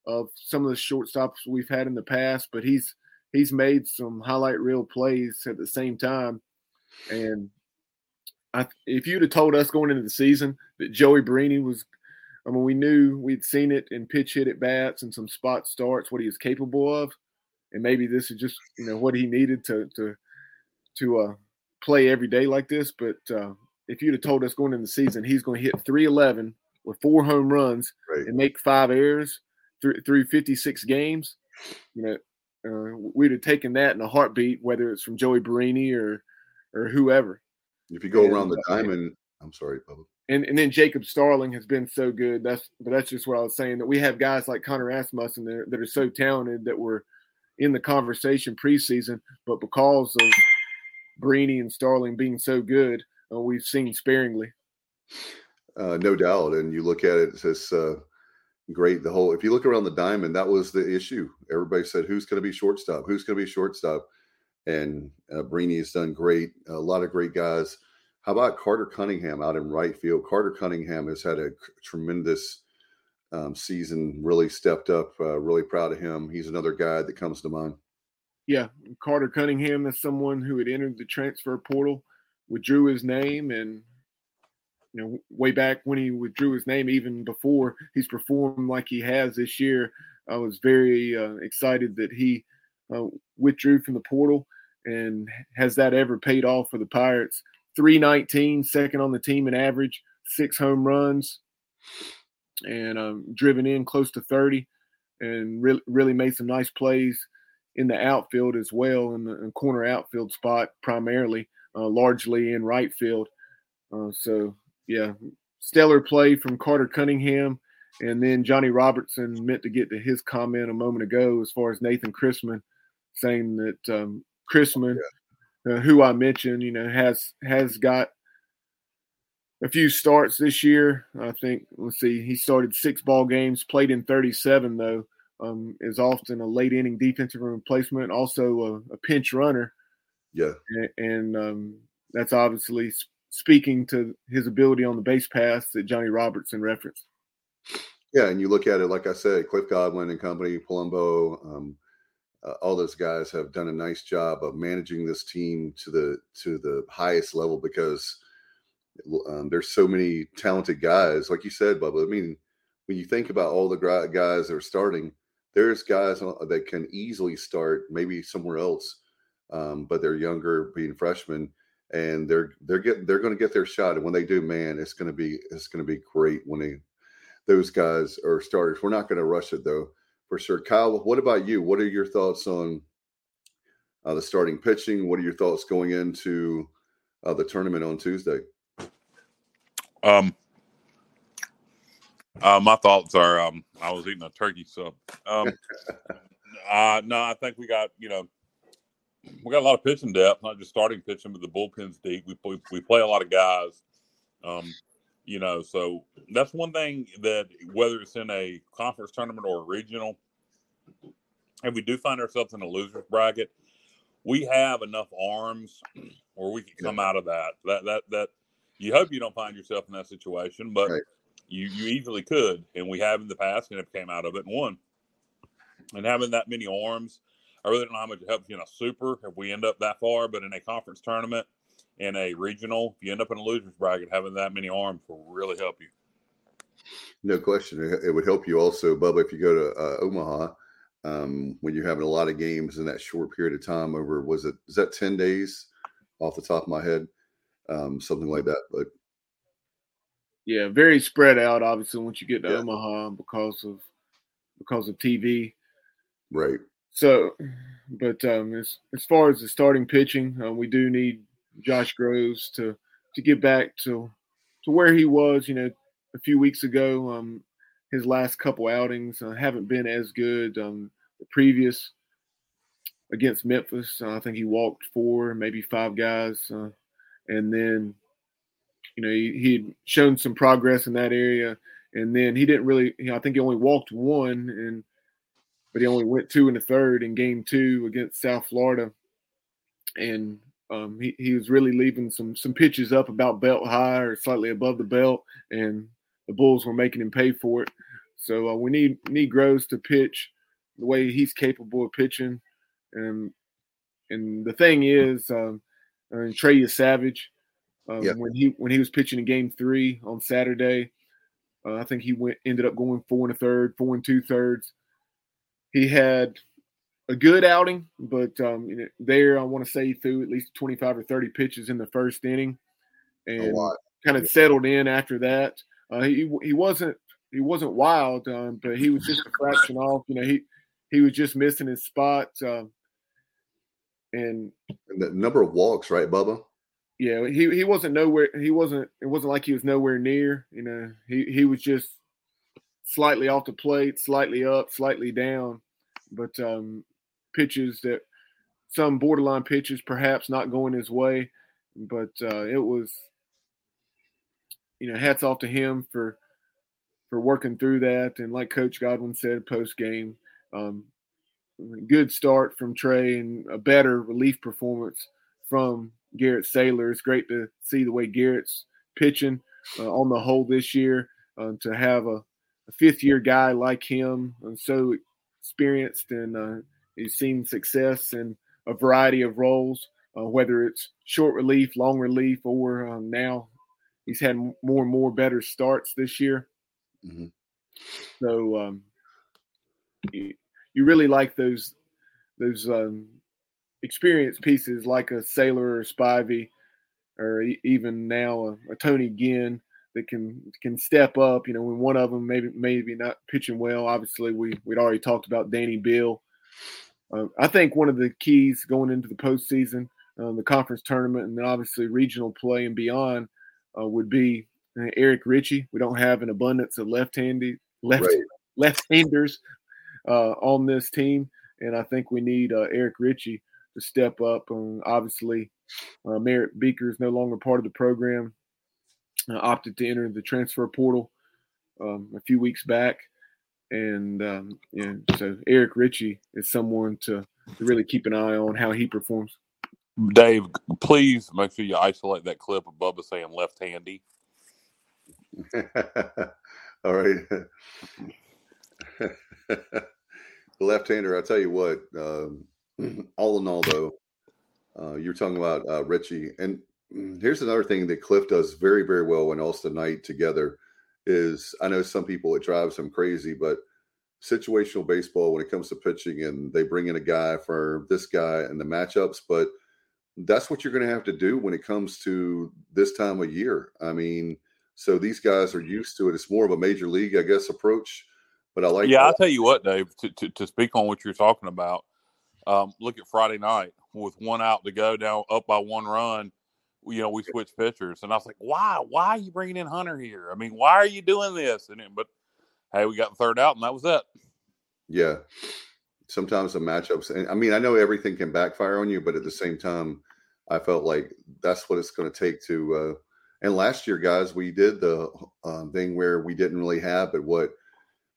of some of the shortstops we've had in the past, but he's he's made some highlight reel plays at the same time, and I, if you'd have told us going into the season that Joey Barini was, I mean, we knew we'd seen it in pitch hit at bats and some spot starts, what he was capable of, and maybe this is just you know what he needed to to to uh, play every day like this. But uh, if you'd have told us going into the season he's going to hit 311 with four home runs right. and make five errors through through 56 games, you know, uh, we'd have taken that in a heartbeat, whether it's from Joey Barini or or whoever. If you go and, around the uh, diamond, I'm sorry, Bubba. And and then Jacob Starling has been so good. That's but that's just what I was saying that we have guys like Connor Rasmussen that, that are so talented that were in the conversation preseason, but because of Barini and Starling being so good, uh, we've seen sparingly. Uh, no doubt, and you look at it, it's uh, great. The whole if you look around the diamond, that was the issue. Everybody said, "Who's going to be shortstop? Who's going to be shortstop?" and uh, Barini has done great. A lot of great guys. How about Carter Cunningham out in right field? Carter Cunningham has had a tremendous um, season, really stepped up. Uh, really proud of him. He's another guy that comes to mind. Yeah, Carter Cunningham is someone who had entered the transfer portal, withdrew his name, and you know, way back when he withdrew his name, even before he's performed like he has this year, I was very uh, excited that he uh, withdrew from the portal. And has that ever paid off for the Pirates? 319, second on the team in average, six home runs, and um, driven in close to 30, and really, really made some nice plays in the outfield as well, in the in corner outfield spot primarily, uh, largely in right field. Uh, so, yeah, stellar play from Carter Cunningham. And then Johnny Robertson meant to get to his comment a moment ago as far as Nathan Chrisman saying that um, Chrisman, uh, who I mentioned, you know, has has got a few starts this year. I think let's see, he started six ball games, played in 37 though. Um, is often a late inning defensive replacement, also a, a pinch runner. Yeah, and, and um, that's obviously speaking to his ability on the base pass that Johnny Robertson referenced. Yeah, and you look at it like I said, Cliff Godwin and company, Palumbo, um, uh, all those guys have done a nice job of managing this team to the to the highest level because um, there's so many talented guys. Like you said, Bubba. I mean, when you think about all the guys that are starting, there's guys that can easily start maybe somewhere else, um, but they're younger, being freshmen. and they're they're getting they're going to get their shot. And when they do, man, it's going to be it's going to be great when they those guys are starters. We're not going to rush it though, for sure. Kyle, what about you? What are your thoughts on uh, the starting pitching? What are your thoughts going into uh, the tournament on Tuesday? Um, uh, my thoughts are um, I was eating a turkey sub. Um, uh, no, I think we got you know we got a lot of pitching depth, not just starting pitching, but the bullpen's deep. We we, we play a lot of guys. Um, you know, so that's one thing that whether it's in a conference tournament or a regional, and we do find ourselves in a loser's bracket, we have enough arms where we can come out of that. That that that you hope you don't find yourself in that situation, but right. You you easily could, and we have in the past, and have came out of it and won. And having that many arms, I really don't know how much it helps you in a super if we end up that far, but in a conference tournament, in a regional, if you end up in a losers bracket, having that many arms will really help you. No question, it would help you also, Bubba, if you go to uh, Omaha. Um, when you're having a lot of games in that short period of time over was it is that 10 days off the top of my head um, something like that. But yeah, very spread out. Obviously, once you get to yeah. Omaha because of because of TV, right? So, but um, as as far as the starting pitching, uh, we do need Josh Grosz to to get back to to where he was. You know, a few weeks ago. Um, his last couple outings uh, haven't been as good. Um, the previous against Memphis, uh, I think he walked four, maybe five guys. Uh, and then you know he he'd shown some progress in that area, and then he didn't really. You know, I think he only walked one, and but he only went two in the third in game two against South Florida, and um, he he was really leaving some some pitches up about belt high or slightly above the belt, and the Bulls were making him pay for it. So uh, we need need Grosz to pitch the way he's capable of pitching, and and the thing is, um, and Trey Yesavage. Um. When he when he was pitching in Game Three on Saturday, uh, I think he went ended up going four and a third, four and two thirds. He had a good outing, but um, you know, there I want to say he threw at least twenty five or thirty pitches in the first inning, and kind of settled in after that. Uh, he he wasn't he wasn't wild, um, but he was just a fraction off. You know, he he was just missing his spot. And, and the number of walks, right, Bubba? Yeah, he he wasn't nowhere. He wasn't. It wasn't like he was nowhere near. You know, he he was just slightly off the plate, slightly up, slightly down, but um, pitches that some borderline pitches perhaps not going his way, but uh, it was you know hats off to him for for working through that and like Coach Godwin said post game, um, good start from Trey and a better relief performance from Garrett Saylor. It's great to see the way Garrett's pitching uh, on the whole this year. Uh, to have a, a, fifth year guy like him and so experienced and uh, he's seen success in a variety of roles, uh, whether it's short relief, long relief, or um, now he's had more and more better starts this year. Mm-hmm. So um, you really like those those um, experienced pieces like a Saylor or Spivey, or even now a, a, Tony Gwynn that can can step up. You know, when one of them maybe maybe not pitching well. Obviously, we we'd already talked about Danny Beal. Uh, I think one of the keys going into the postseason, uh, the conference tournament, and then obviously regional play and beyond uh, would be uh, Eric Ritchie. We don't have an abundance of left-handed left right. left-handers uh, on this team, and I think we need uh, Eric Ritchie to step up. And obviously, uh, Merritt Beeker is no longer part of the program. Uh, opted to enter the transfer portal um, a few weeks back, and um, yeah, so Eric Ritchie is someone to, to really keep an eye on how he performs. Dave, please make sure you isolate that clip of Bubba saying left-handy. All right. the left-hander. I tell you what. Um, all in all, though, uh, you're talking about uh, Ritchie, and here's another thing that Cliff does very, very well when Austin Knight together is I know some people it drives them crazy, but situational baseball when it comes to pitching, and they bring in a guy for this guy and the matchups, but that's what you're going to have to do when it comes to this time of year. I mean, so these guys are used to it. It's more of a major league, I guess, approach. But I like. Yeah, that. I'll tell you what, Dave. To, to, to speak on what you're talking about, um, look at Friday night with one out to go, down up by one run. You know, we switched pitchers, and I was like, "Why? Why are you bringing in Hunter here? I mean, why are you doing this?" And it, but hey, we got the third out, and that was it. Yeah. Sometimes the matchups, and I mean, I know everything can backfire on you, but at the same time, I felt like that's what it's going to take to. Uh, and last year, guys, we did the um, thing where we didn't really have, but what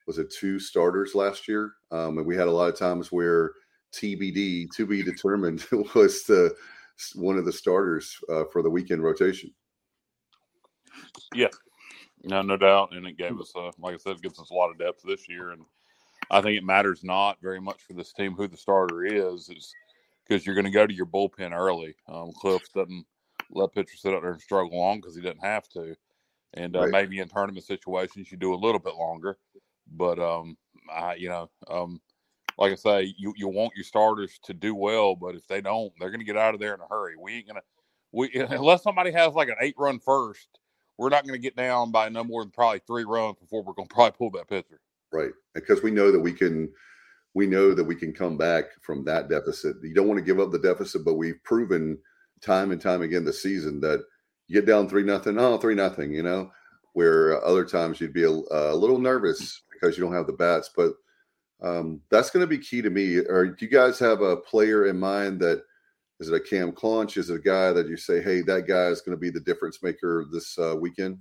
was it, two starters last year? Um, and we had a lot of times where TBD, to be determined, was the one of the starters uh, for the weekend rotation. Yeah, no, no doubt, and it gave us, uh, like I said, it gives us a lot of depth this year, and I think it matters not very much for this team who the starter is, is because you're going to go to your bullpen early. Um, Cliff doesn't let pitchers sit out there and struggle long because he doesn't have to, and uh, Right. maybe in tournament situations you do a little bit longer, but um, I, you know, um, like I say, you you want your starters to do well, but if they don't, they're going to get out of there in a hurry. We ain't gonna we unless somebody has like an eight run first, we're not going to get down by no more than probably three runs before we're going to probably pull that pitcher. Right. Because we know that we can we know that we can come back from that deficit. You don't want to give up the deficit, but we've proven time and time again this season that you get down three nothing, oh three nothing, you know, where other times you'd be a, a little nervous because you don't have the bats. But um, that's going to be key to me. Or do you guys have a player in mind that is it a Cam Clunch? Is it a guy that you say, hey, that guy is going to be the difference maker this uh, weekend?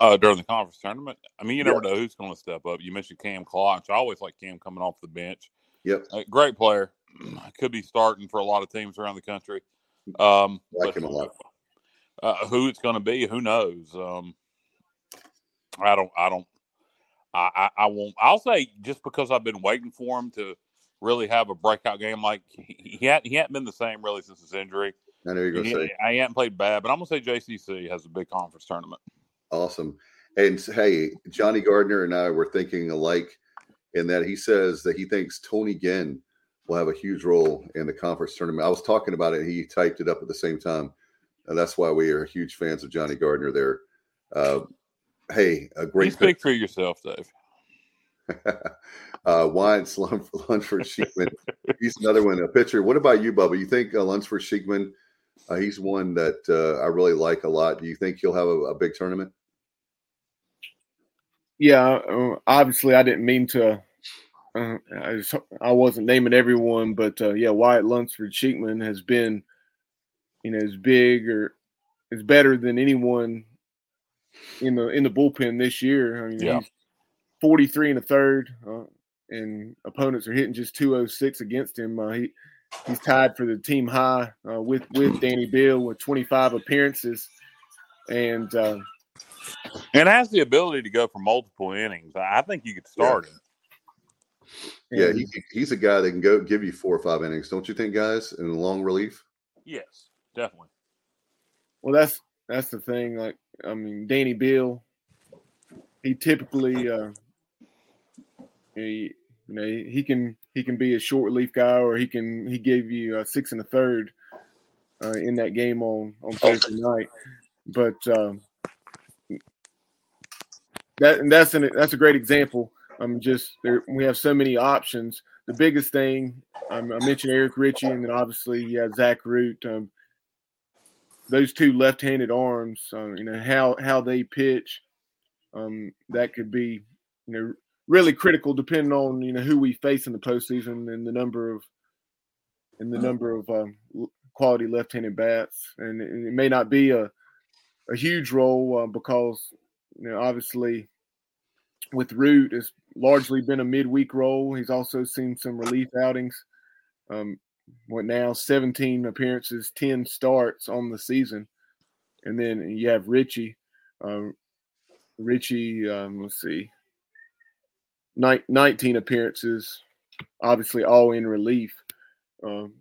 Uh, during the conference tournament, I mean, you Yeah. never know who's going to step up. You mentioned Cam Clutch. I always like Cam coming off the bench. Yep, Uh, great player. Could be starting for a lot of teams around the country. Um, like him a lot. Uh, who it's going to be, who knows? Um, I don't. I don't. I, I, I won't. I'll say just because I've been waiting for him to really have a breakout game. Like he, he hadn't. He hadn't been the same really since his injury. I know you're to He, say. I hadn't played bad, but I'm going to say JCC has a big conference tournament. Awesome. And hey, Johnny Gardner and I were thinking alike in that he says that he thinks Tony Ginn will have a huge role in the conference tournament. I was talking about it. He typed it up at the same time. And that's why we are huge fans of Johnny Gardner there. Uh, hey, a You great speak for yourself, Dave. uh, Wines, Lunsford, Sheikman. He's another one, a pitcher. What about you, Bubba? You think uh, Lunsford, Sheikman, uh, he's one that uh, I really like a lot. Do you think he'll have a, a big tournament? Yeah, uh, obviously I didn't mean to. Uh, I, just, I wasn't naming everyone, but uh, yeah, Wyatt Lunsford Sheikman has been, you know, as big or is better than anyone in the in the bullpen this year. I mean, Yeah. 43 and a third, uh, and opponents are hitting just 206 against him. Uh, he he's tied for the team high uh, with with Danny Beal with 25 appearances, and uh, And has the ability to go for multiple innings. I I think you could start him. Yeah, he, he's a guy that can go give you four or five innings, don't you think, guys? In long relief. Yes, definitely. Well, that's that's the thing. Like, I mean, Danny Beal, he typically, uh, he, you know, he can he can be a short relief guy, or he can he gave you a six and a third uh, in that game on on Thursday night. But um, that and that's an that's a great example. I'm just there. We have so many options. The biggest thing um, I mentioned Eric Ritchie, and then obviously yeah Zach Root. Um, those two left-handed arms, uh, you know how how they pitch, um, that could be you know really critical depending on you know who we face in the postseason and the number of and the number of um, quality left-handed bats, and it, it may not be a a huge role uh, because you know obviously with Root it's largely been a midweek role. He's also seen some relief outings. Um, what now 17 appearances 10 starts on the season. And then you have richie um, richie um, let's see. 19 appearances obviously all in relief. Um,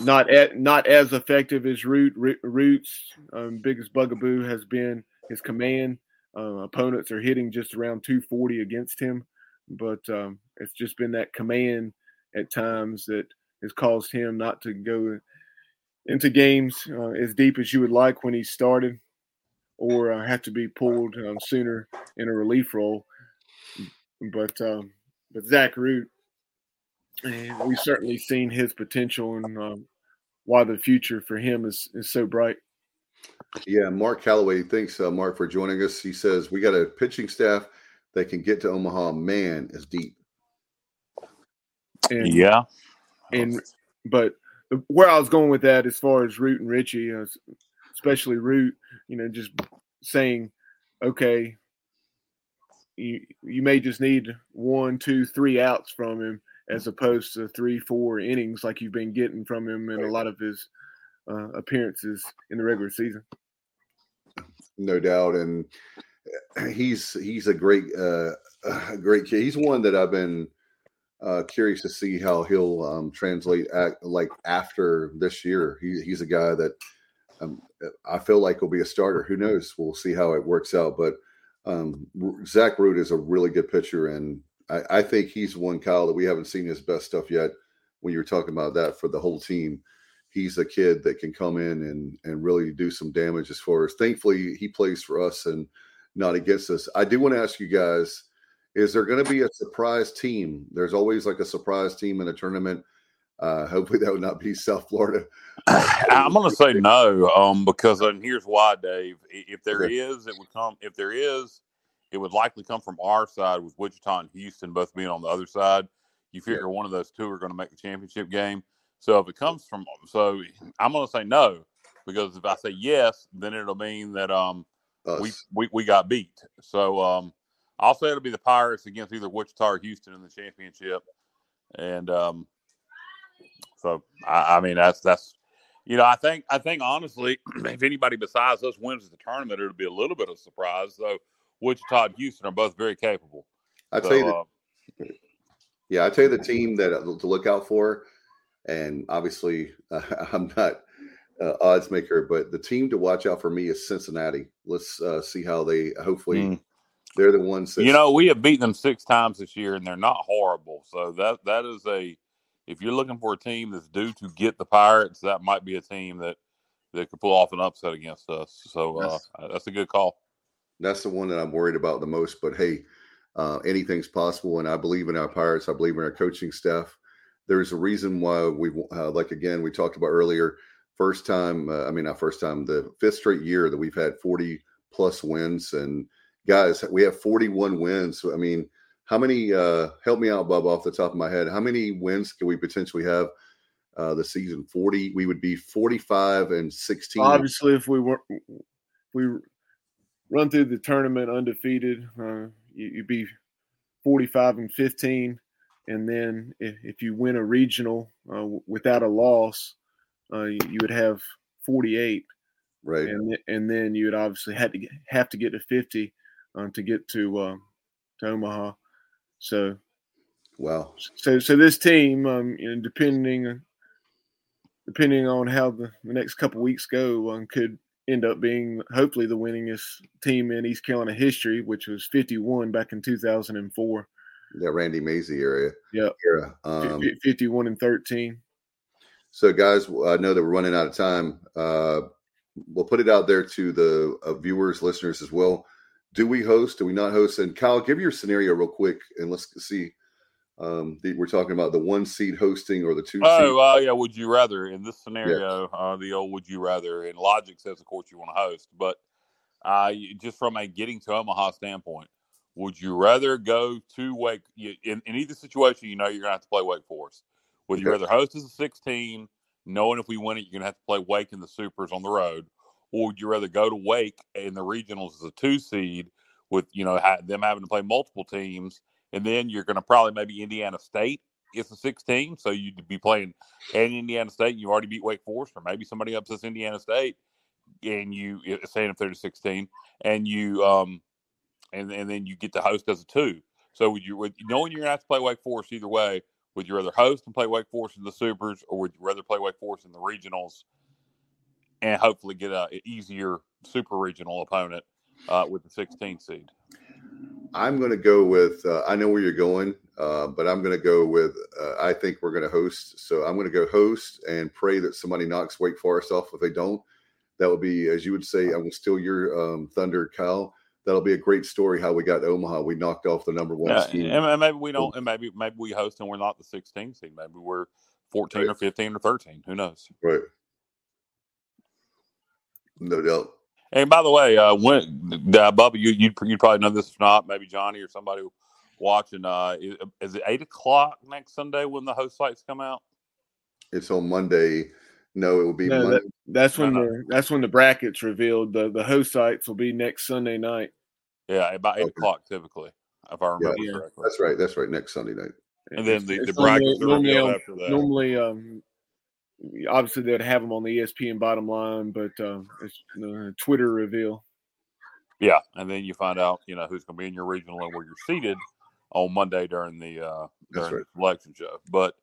not at, not as effective as root roots. Um, biggest bugaboo has been his command. Uh, opponents are hitting just around 240 against him. But um, it's just been that command at times that has caused him not to go into games uh, as deep as you would like when he started, or uh, have to be pulled um, sooner in a relief role. But um, but Zach Root, we've certainly seen his potential and um, why the future for him is is so bright. Yeah, Mark Calloway, thanks, uh, Mark, for joining us. He says we got a pitching staff that can get to Omaha. Man, is deep. And, yeah, and but where I was going with that, as far as Root and Richie, uh, especially Root, you know, just saying, okay, you you may just need one, two, three outs from him, as opposed to three, four innings like you've been getting from him in a lot of his uh, appearances in the regular season. No doubt, and he's he's a great uh, a great kid. He's one that I've been uh, curious to see how he'll um, translate act, like after this year. He, he's a guy that um, I feel like will be a starter. Who knows? We'll see how it works out. But um, Zach Root is a really good pitcher, and I, I, think he's one Kyle that we haven't seen his best stuff yet. When you're talking about that for the whole team, he's a kid that can come in and and really do some damage as far as. Thankfully, he plays for us and not against us. I do want to ask you guys is there going to be a surprise team? There's always like a surprise team in a tournament. Uh, hopefully, that would not be South Florida. I'm going to say no, um, because and here's why, Dave. If there okay. is, it would come. If there is, it would likely come from our side with Wichita and Houston both being on the other side. You figure yeah. one of those two are going to make the championship game. So if it comes from, so I'm going to say no because if I say yes, then it'll mean that um we, we we got beat. So um I'll say it'll be the Pirates against either Wichita or Houston in the championship. And um, so I, I mean that's that's you know I think I think honestly if anybody besides us wins the tournament it'll be a little bit of a surprise. So Wichita and Houston are both very capable. I tell so, you, the, uh, yeah, I tell you the team that uh, to look out for, and obviously uh, I'm not uh, odds maker, but the team to watch out for me is Cincinnati. Let's uh, see how they hopefully mm. They're the ones. That, you know, we have beaten them six times this year, and they're not horrible. So that that is a. If you're looking for a team that's due to get the Pirates, that might be a team that that could pull off an upset against us. So uh, that's, that's a good call. That's the one that I'm worried about the most. But hey, uh, anything's possible, and I believe in our Pirates. I believe in our coaching staff. There's a reason why we, uh, like again, we talked about earlier. First time, uh, I mean, not first time, the fifth straight year that we've had 40 plus wins, and guys, we have 41 wins. So, I mean, how many? Uh, help me out, Bob, off the top of my head. How many wins can we potentially have uh, the season? 40. We would be 45 and 16. Obviously, if we were, we run through the tournament undefeated, uh, you, would be 45 and 15. And then if, if you win a regional uh, without a loss, uh, you, you would have 48 right and and then you would obviously have to get, have to get to 50 um, to get to uh, to Omaha. So, wow. So so this team, um, you know, depending depending on how the, the next couple weeks go, um, could end up being hopefully the winningest team in East Carolina history, which was 51 back in 2004. That Randy Mazey area. Yeah. Era. Um, 51 and 13. So, guys, I know that we're running out of time. Uh, we'll put it out there to the uh, viewers, listeners as well do we host? Do we not host? And Kyle, give your scenario real quick, and let's see. Um, the, we're talking about the one seed hosting or the two. Oh, uh, yeah. Would you rather in this scenario? Uh, the old "Would you rather?" And logic says, of course, you want to host, but uh, just from a getting to Omaha standpoint, would you rather go to Wake? In, in either situation, you know you're gonna have to play Wake Forest. Would you rather host as a 16, knowing if we win it, you're gonna have to play Wake in the Supers on the road, or would you rather go to Wake in the regionals as a two seed with you know them having to play multiple teams, and then you're going to probably maybe Indiana State is a 16, so you'd be playing and Indiana State. And you already beat Wake Forest, or maybe somebody upsets Indiana State, and you saying if they're to 16, and you um and and then you get to host as a two. So would you, knowing you're going to have to play Wake Forest either way, would you rather host and play Wake Forest in the Supers, or would you rather play Wake Forest in the regionals and hopefully get a, a easier super regional opponent uh, with the 16 seed. I'm going to go with. Uh, I know where you're going. Uh, but I'm going to go with. Uh, I think we're going to host. So I'm going to go host and pray that somebody knocks Wake Forest off. If they don't, that would be, as you would say, I will steal your um, thunder, Kyle. That'll be a great story. How we got Omaha. We knocked off the number one Yeah, and maybe we don't, and maybe maybe we host and we're not the 16 seed. Maybe we're 14 or 15 or 13. Who knows? Right. No doubt. And by the way, uh, when uh, Bubba, you you you probably know this if not, maybe Johnny or somebody watching. Uh, is, is it eight o'clock next Sunday when the host sites come out? It's on Monday. No, it will be No, Monday. That's when No, the that's when the brackets revealed. The the host sites will be next Sunday night. Yeah, about eight Okay. o'clock typically, if I remember Yeah. correctly. That's right. That's right. Next Sunday night. And then the, the brackets are normally, revealed normally, after that. normally um, obviously they'd have them on the ESPN bottom line, but um, it's the Twitter reveal. Yeah, and then you find out, you know, who's going to be in your regional and where you're seated on Monday during the uh, during right. the selection show. But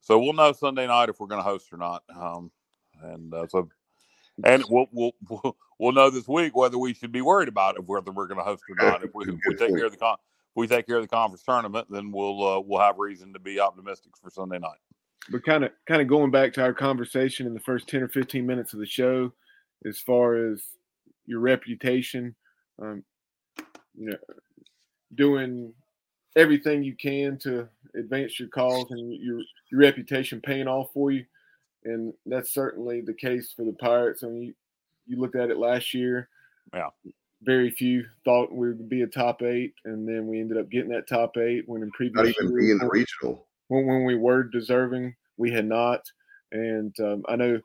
so we'll know Sunday night if we're going to host or not. Um, and uh, so, and we'll, we'll we'll we'll know this week whether we should be worried about it, whether we're going to host or not. If we, if we take care of the con- if we take care of the conference tournament, then we'll uh, we'll have reason to be optimistic for Sunday night. But kind of kind of going back to our conversation in the first ten or fifteen minutes of the show, as far as your reputation, um, you know, doing everything you can to advance your cause and your your reputation paying off for you, and that's certainly the case for the Pirates. I mean, you, you looked at it last year. Yeah. Very few thought we would be a top eight, and then we ended up getting that top eight when in previous Not even years- be in the regional. When, when we were deserving, we had not. And um, I know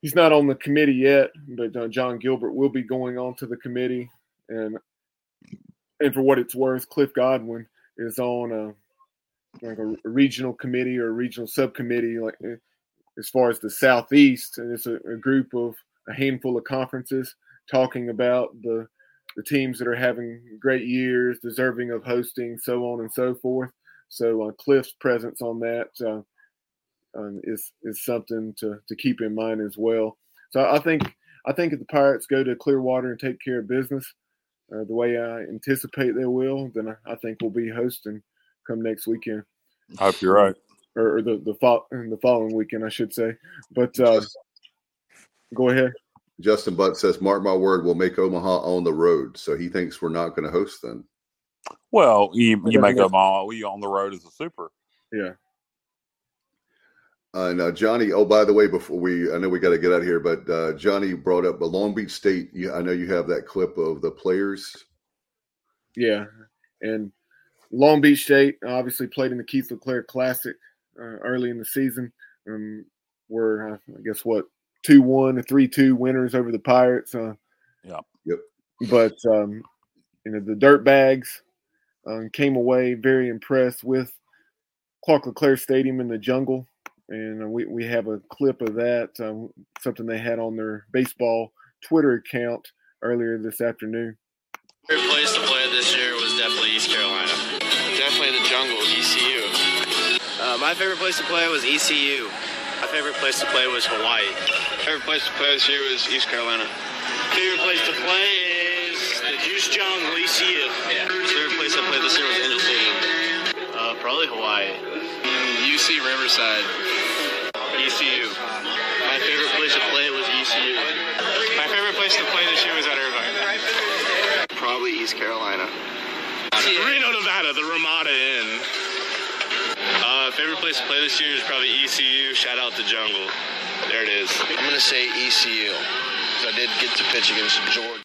he's not on the committee yet, but uh, John Gilbert will be going on to the committee. And and for what it's worth, Cliff Godwin is on a like a, regional committee or a regional subcommittee, like eh, as far as the southeast, and it's a, a group of a handful of conferences talking about the the teams that are having great years, deserving of hosting, so on and so forth. So uh, Cliff's presence on that uh, um, is is something to to keep in mind as well. So I think I think if the Pirates go to Clearwater and take care of business uh, the way I anticipate they will, then I, I think we'll be hosting come next weekend I hope you're right. or, or the the, fo- the following weekend, I should say. But uh, go ahead. Justin Butt says, "Mark my word, we'll make Omaha on the road." So he thinks we're not going to host then. Well, you you doesn't make make- them all we on the road as a super. Yeah. Uh, now, Johnny. Oh, by the way, before we, I know we got to get out of here, but uh, Johnny brought up a Long Beach State. You, I know you have that clip of the players. Yeah, and Long Beach State obviously played in the Keith LeClair Classic uh, early in the season. Um, were uh, I guess what two one or three two winners over the Pirates. Uh, Yeah. Yep. But um, you know the Dirtbags um, came away very impressed with Clark LeClair Stadium in the jungle, and uh, we we have a clip of that. Um, something they had on their baseball Twitter account earlier this afternoon. favorite place to play this year was definitely East Carolina. Definitely the jungle, ECU. Uh, my favorite place to play was ECU. My favorite place to play was Hawaii. Favorite place to play this year was East Carolina. Favorite place to play is the Juice Jungle, ECU. Yeah. Favorite place I played this year was Angel Stadium. Uh, probably Hawaii. UC Riverside. ECU. My favorite place to play was ECU. My favorite place to play this year was at Irvine. Probably East Carolina. Reno, Nevada, the Ramada Inn. Uh, favorite place to play this year is probably ECU. Shout out to Jungle. There it is. I'm gonna say ECU. I did get to pitch against Georgia.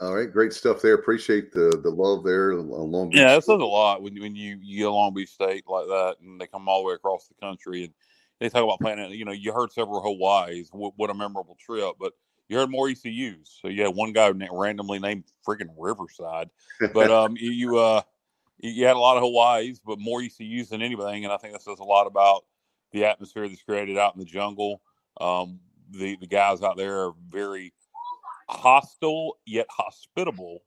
All right, great stuff there. Appreciate the the love there on Long Beach. Yeah, that says a lot when when you you get Long Beach State like that, and they come all the way across the country, and they talk about playing. it. You know, you heard several Hawaii's. What, what a memorable trip! But you heard more ECU's. So yeah, one guy randomly named freaking Riverside, but um, you, uh, you you had a lot of Hawaii's, but more ECU's than anything, and I think that says a lot about the atmosphere that's created out in the jungle. Um, the the guys out there are very hostile yet hospitable.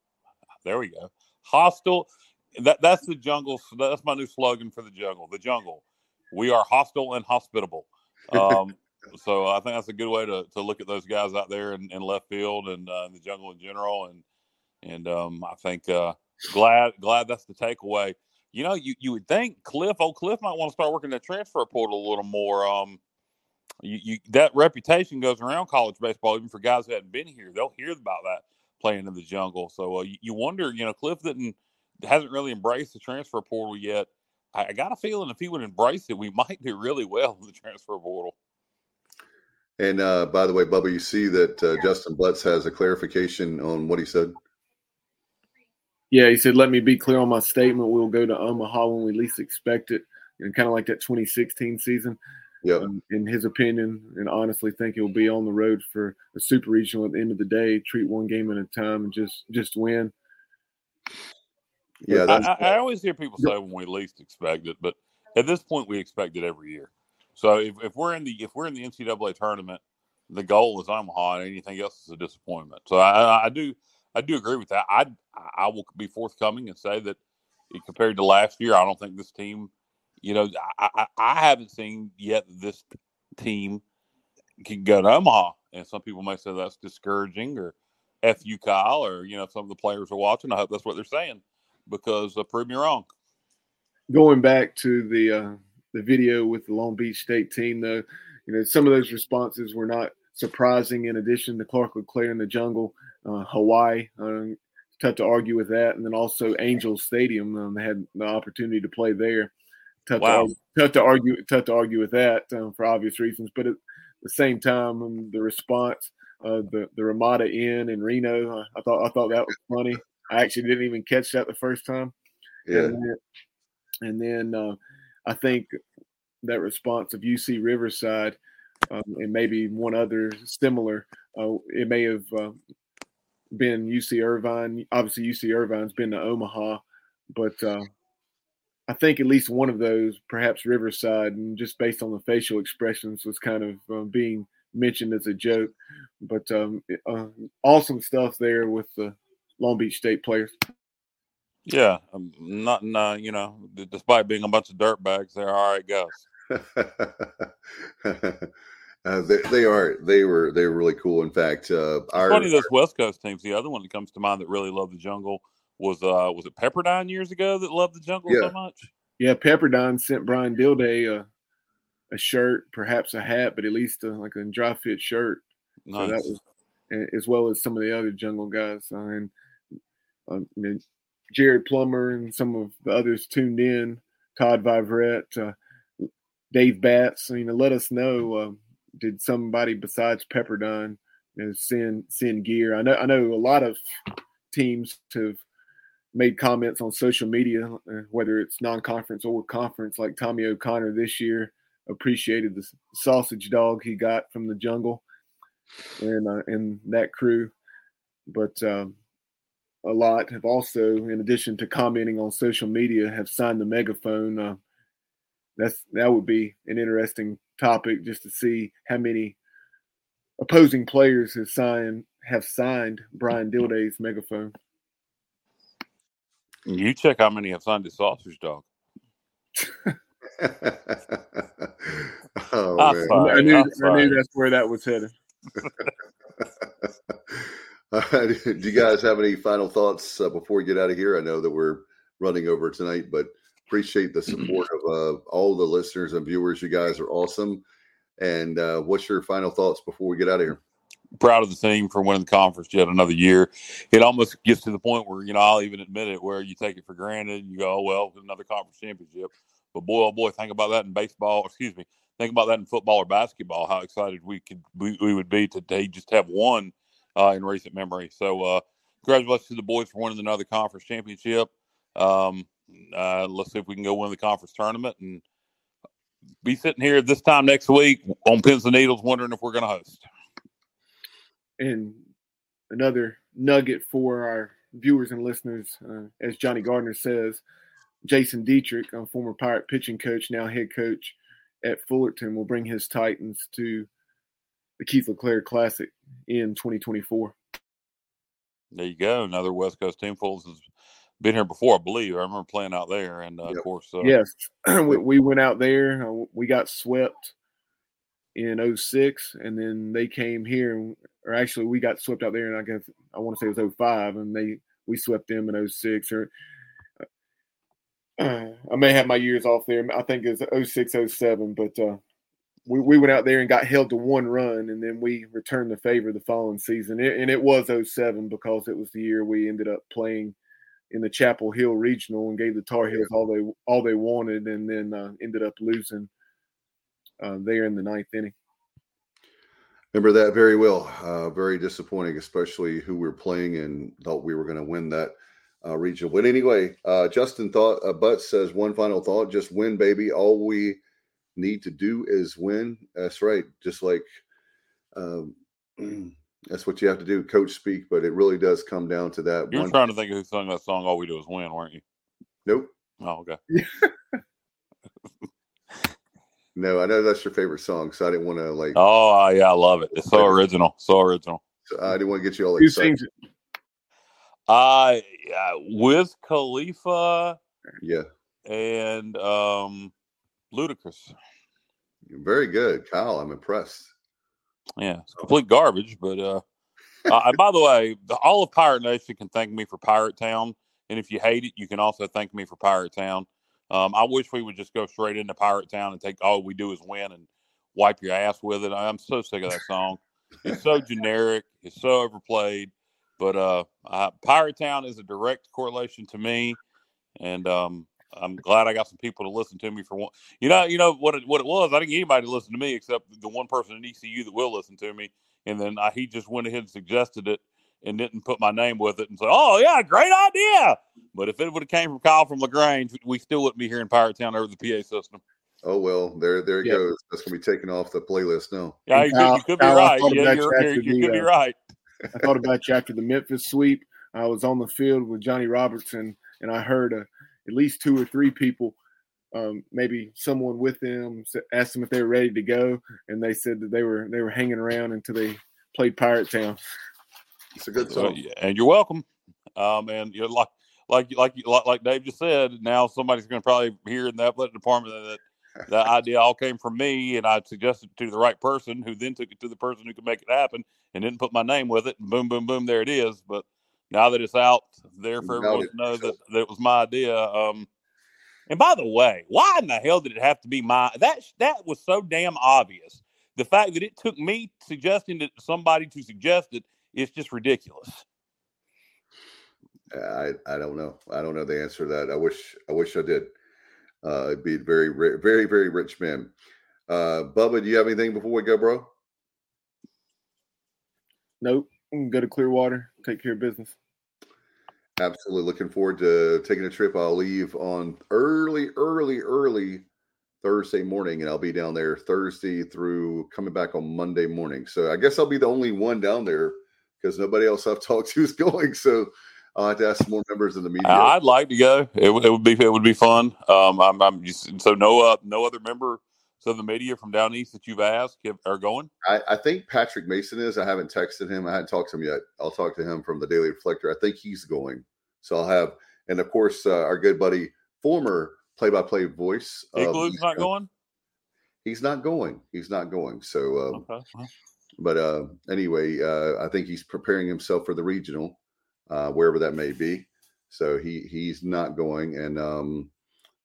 There we go. Hostile. That that's the jungle. That's my new slogan for the jungle. The jungle. We are hostile and hospitable. Um, so I think that's a good way to, to look at those guys out there in, in left field and uh, in the jungle in general. And and um, I think uh, glad glad that's the takeaway. You know, you, you would think Cliff, old Cliff, might want to start working the transfer portal a little more. Um, you, you that reputation goes around college baseball, even for guys who hadn't been here. They'll hear about that playing in the jungle. So uh, you, you, wonder, you know, Cliff didn't hasn't really embraced the transfer portal yet. I, I got a feeling if he would embrace it, we might do really well in the transfer portal. And uh, by the way, Bubba, you see that uh, Justin Butts has a clarification on what he said. Yeah, he said, "Let me be clear on my statement. We'll go to Omaha when we least expect it, and kind of like that 2016 season." Yeah. Um, in his opinion, and honestly, think he'll be on the road for a super regional at the end of the day. Treat one game at a time and just just win. Yeah, I, I, always hear people say when we least expect it, but at this point, we expect it every year. So if, if we're in the if we're in the NCAA tournament, the goal is Omaha, and anything else is a disappointment. So I, I do I do agree with that. I I will be forthcoming and say that compared to last year, I don't think this team, you know, I, I, I haven't seen yet this team can go to Omaha, and some people may say that's discouraging or f you Kyle or you know some of the players are watching. I hope that's what they're saying because uh, prove me wrong. Going back to the uh, the video with the Long Beach State team, though, you know, some of those responses were not surprising. In addition to Clark LeClair in the jungle, uh, Hawaii, um, tough to argue with that, and then also Angel Stadium, um, they had the opportunity to play there. Tough, wow. to, argue, tough to argue, tough to argue with that um, for obvious reasons. But at the same time, um, the response, uh, the the Ramada Inn in Reno, uh, I thought I thought that was funny. I actually didn't even catch that the first time. Yeah. And then, and then uh, I think that response of UC Riverside um, and maybe one other similar, uh, it may have uh, been UC Irvine. Obviously, UC Irvine's been to Omaha, but uh, I think at least one of those, perhaps Riverside, and just based on the facial expressions, was kind of uh, being mentioned as a joke. But um, uh, awesome stuff there with the Long Beach State players. Yeah, um, not, uh, you know, despite being a bunch of dirt bags, they're all right guys. uh, they, they, are. They were. They were really cool. In fact, uh, our, funny those West Coast teams. The other one that comes to mind that really loved the jungle was uh was it Pepperdine years ago that loved the jungle yeah. so much. Yeah, Pepperdine sent Brian Dilday a, a shirt, perhaps a hat, but at least a, like a dry fit shirt. Nice. So that was, as well as some of the other jungle guys. Uh, and um, you know, Jared Plummer and some of the others tuned in. Todd Viverette, uh, Dave Batts. You know, let us know. Uh, did somebody besides Pepperdine you know, send send gear? I know. I know a lot of teams have made comments on social media, uh, whether it's non-conference or conference, like Tommy O'Connor this year appreciated the sausage dog he got from the jungle and uh, and that crew. But um, a lot have also, in addition to commenting on social media, have signed the megaphone. Uh, that's that would be an interesting topic just to see how many opposing players have signed have signed Brian Dilday's megaphone. You check how many have signed the sausage dog. oh, man. I, knew, I knew that's where that was headed. do you guys have any final thoughts uh, before we get out of here? I know that we're running over tonight, but appreciate the support of uh, all the listeners and viewers. You guys are awesome. And uh, what's your final thoughts before we get out of here? Proud of the team for winning the conference yet another year. It almost gets to the point where, you know, I'll even admit it, where you take it for granted. And you go, oh, well, another conference championship. But boy, oh boy, think about that in baseball. Excuse me. Think about that in football or basketball. How excited we could we, we would be to, just have one uh, in recent memory. So, uh, congratulations to the boys for winning another conference championship. Um, uh, let's see if we can go win the conference tournament and be sitting here this time next week on pins and needles, wondering if we're going to host. And another nugget for our viewers and listeners, uh, as Johnny Gardner says, Jason Dietrich, a former Pirate pitching coach, now head coach at Fullerton, will bring his Titans to the Keith LeClair Classic in 2024. There you go. Another West Coast team. Fullerton has been here before, I believe. I remember playing out there, and uh, yep. of course, uh, yes, we, we, went out there. Uh, we got swept in 06, and then they came here, or actually, we got swept out there, and I guess I want to say it was 05, and they we swept them in 06 or uh, I may have my years off there. I think it's 06, 07, but uh, we, we went out there and got held to one run, and then we returned the favor the following season. It, and it was 07 because it was the year we ended up playing in the Chapel Hill Regional and gave the Tar Heels all they all they wanted, and then uh, ended up losing uh, there in the ninth inning. Remember that very well. Uh, very disappointing, especially who we are playing and thought we were going to win that uh, regional. But anyway, uh, Justin thought uh, Butts says one final thought: just win, baby. All we need to do is win. That's right. Just like um, that's what you have to do, coach speak. But it really does come down to that. You're one. trying to think of who sung that song. All we do is win, weren't you? Nope. Oh, okay. no, I know that's your favorite song, so I didn't want to like. Oh yeah, I love it. It's so original, so original. So I didn't want to get you all excited. Uh, yeah, with Khalifa. Yeah. And um, Ludacris. Very good, Kyle. I'm impressed. Yeah, it's complete garbage, but uh, uh by the way, the, all of Pirate Nation can thank me for Pirate Town, and if you hate it, you can also thank me for Pirate Town. Um, I wish we would just go straight into Pirate Town and take all we do is win and wipe your ass with it. I'm so sick of that song. It's so generic. It's so overplayed. But uh, uh, Pirate Town is a direct correlation to me, and um, I'm glad I got some people to listen to me for one. You know, you know what it, what it was. I didn't get anybody to listen to me except the one person in ECU that will listen to me, and then I, he just went ahead and suggested it and didn't put my name with it and said, "Oh yeah, great idea." But if it would have came from Kyle from Lagrange, we still wouldn't be here in Pirate Town over the PA system. Oh well, there there it goes. That's gonna be taken off the playlist now. Yeah, you, Kyle, you, could be right. Yeah, you're, you're, you could be right. I thought about you after the Memphis sweep. I was on the field with Johnny Robertson, and I heard uh, at least two or three people, um, maybe someone with them, asked them if they were ready to go, and they said that they were they were hanging around until they played Pirate Town. It's a good song, and you're welcome. Um, and you know, like like like like like Dave just said, now somebody's going to probably hear in the athletic department that the idea all came from me, and I suggested it to the right person, who then took it to the person who could make it happen, and didn't put my name with it. And boom, boom, boom, there it is. But now that it's out there for everyone to know that, that it was my idea. Um, and by the way, why in the hell did it have to be my that that was so damn obvious. The fact that it took me suggesting to somebody to suggest it is just ridiculous. I I don't know. I don't know the answer to that. I wish I wish I did. Uh, it'd be very, very, very rich man. Uh, Bubba, do you have anything before we go, bro? Nope. Go to Clearwater, take care of business. Absolutely. Looking forward to taking a trip. I'll leave on early, early, early Thursday morning, and I'll be down there Thursday through coming back on Monday morning. So I guess I'll be the only one down there because nobody else I've talked to is going. So I'll have to ask more members of the media. I'd like to go. It, it would be it would be fun. Um, I'm, I'm just, so no uh, no other member of the media from down east that you've asked have, are going. I, I, think Patrick Mason is. I haven't texted him. I haven't talked to him yet. I'll talk to him from the Daily Reflector. I think he's going. So I'll have, and of course, uh, our good buddy, former play-by-play voice. Igloof's not going. He's not going. He's not going. So, uh, okay. But uh, anyway, uh, I think he's preparing himself for the regional uh, wherever that may be. So he he's not going, and um,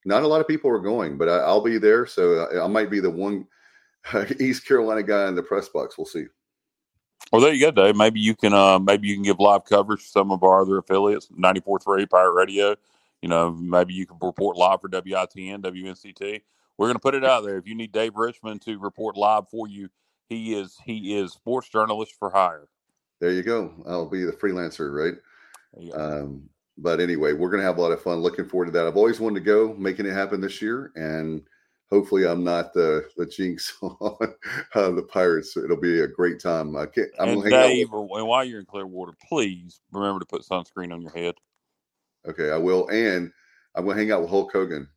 not a lot of people are going, but I, will be there. So I, I, might be the one East Carolina guy in the press box. We'll see. Well, there you go, Dave. Maybe you can uh, maybe you can give live coverage to some of our other affiliates, 94.3 Pirate Radio. You know, maybe you can report live for WITN, WNCT. We're going to put it out there. If you need Dave Richmond to report live for you, he is he is sports journalist for hire. There you go. I'll be the freelancer, right? Um, but anyway, we're going to have a lot of fun. Looking forward to that. I've always wanted to go, making it happen this year, and hopefully, I'm not the the jinx on uh, the Pirates. It'll be a great time. I can't. I'm and Dave, and while you're in Clearwater, please remember to put sunscreen on your head. Okay, I will, and I'm going to hang out with Hulk Hogan.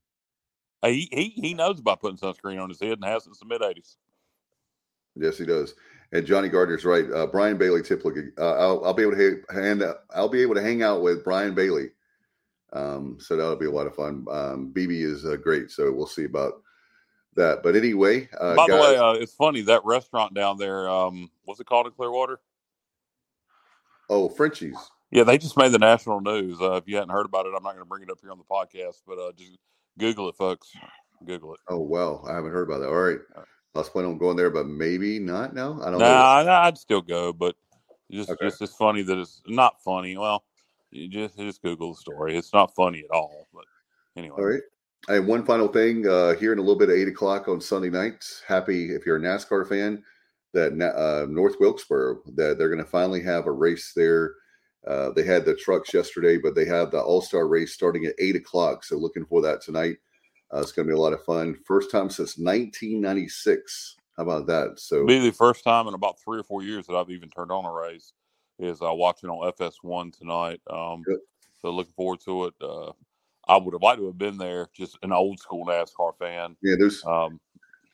He he he knows about putting sunscreen on his head and has since the mid '80s. Yes, he does. And Johnny Gardner's right. Uh, Brian Bailey typically, uh, I'll, I'll, be able to hand, I'll be able to hang out with Brian Bailey. Um, so that'll be a lot of fun. Um, BB is uh, great, so we'll see about that. But anyway, uh, by guys, the way, uh, it's funny that restaurant down there. Um, what's it called in Clearwater? Oh, Frenchy's. Yeah, they just made the national news. Uh, if you hadn't heard about it, I'm not going to bring it up here on the podcast, but uh, just Google it, folks. Google it. Oh well, I haven't heard about that. All right, I was planning on going there, but maybe not. No, I don't nah, know. Nah, I'd still go, but just Okay. just it's funny that it's not funny. Well, you just just Google the story. It's not funny at all. But anyway, All right. And one final thing uh, here in a little bit at eight o'clock on Sunday nights. Happy if you're a NASCAR fan that uh, North Wilkesboro that they're going to finally have a race there. Uh, they had the trucks yesterday, but they have the All Star race starting at eight o'clock. So looking for that tonight. Uh, it's going to be a lot of fun. First time since 1996. How about that? So be the first time in about three or four years that I've even turned on a race. Is uh, watching on FS1 tonight. Um, Good. so looking forward to it. Uh, I would have liked to have been there, just an old school NASCAR fan. yeah, those Um,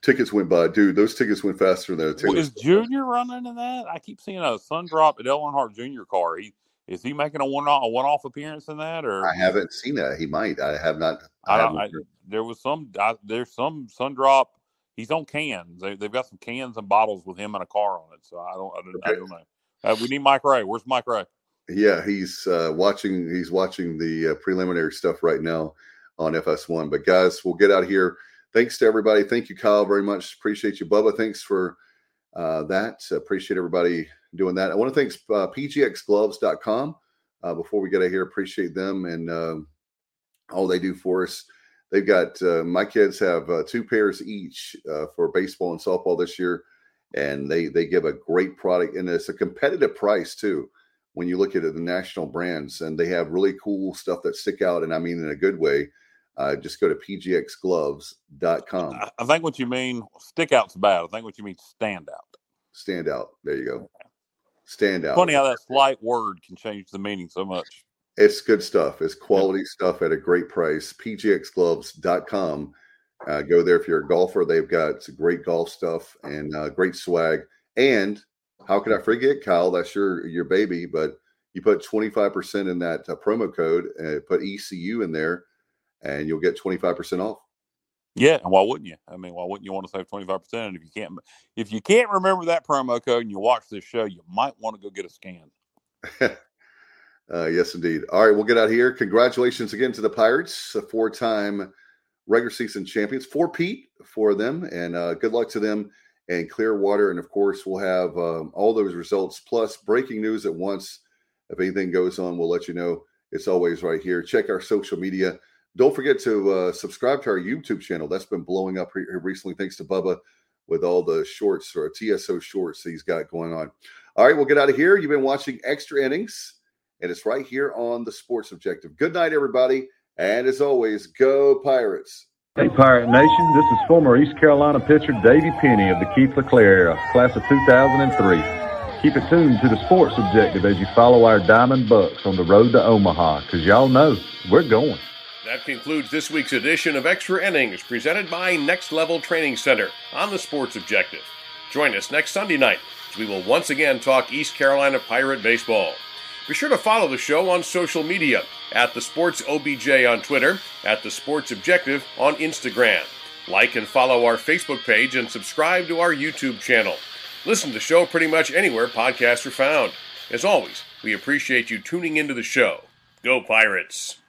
tickets went by, dude. Those tickets went faster than the well, tickets. is Junior running in that? I keep seeing a sun drop Dale Earnhardt Junior car. He is he making a one a one off appearance in that, or I haven't seen that. He might. I have not. I haven't don't. I, there was some. I, there's some sun drop. He's on cans. They, they've got some cans and bottles with him and a car on it. So I don't. I don't, I Okay. don't know. Uh, we need Mike Ray. Where's Mike Ray? Yeah, he's uh, watching. He's watching the uh, preliminary stuff right now on FS1. But guys, we'll get out of here. Thanks to everybody. Thank you, Kyle, very much. Appreciate you, Bubba. Thanks for uh, that. Appreciate everybody doing that. I want to thank uh, PGXGloves.com. Uh, before we get out here, appreciate them and um all they do for us. They've got uh, my kids have uh, two pairs each uh, for baseball and softball this year, and they they give a great product and it's a competitive price too when you look at it, the national brands, and they have really cool stuff that stick out, and I mean in a good way. Uh, just go to pgxgloves.com. I, think what you mean stick out's bad. I think what you mean stand out. Stand out. There you go. Stand out. Funny how that slight word can change the meaning so much. It's good stuff. It's quality stuff at a great price. pgxgloves.com. Uh, go there if you're a golfer. They've got some great golf stuff and uh, great swag. And how could I forget, Kyle? That's your your baby, but you put 25% in that uh, promo code and put ECU in there, and you'll get 25% off. Yeah, and why wouldn't you? I mean, why wouldn't you want to save twenty five percent? And if you can't, if you can't remember that promo code and you watch this show, you might want to go get a scan. Uh, yes, indeed. All right, we'll get out of here. Congratulations again to the Pirates, a four-time regular season champions. For Pete for them, and uh, good luck to them and Clearwater. And of course, we'll have um, all those results plus breaking news at once. If anything goes on, we'll let you know. It's always right here. Check our social media. Don't forget to uh, subscribe to our YouTube channel. That's been blowing up re- recently, thanks to Bubba with all the shorts or TSO shorts he's got going on. All right, we'll get out of here. You've been watching Extra Innings and it's right here on the Sports Objective. Good night, everybody. And as always, go Pirates. Hey, Pirate Nation, this is former East Carolina pitcher Davey Penny of the Keith LeClair era, class of 2003. Keep it tuned to the Sports Objective as you follow our Diamond Bucs on the road to Omaha, because y'all know we're going. That concludes this week's edition of Extra Innings, presented by Next Level Training Center on the Sports Objective. Join us next Sunday night as we will once again talk East Carolina Pirate baseball. Be sure to follow the show on social media at the Sports OBJ on Twitter, at the Sports Objective on Instagram. Like and follow our Facebook page and subscribe to our YouTube channel. Listen to the show pretty much anywhere podcasts are found. As always, we appreciate you tuning into the show. Go Pirates!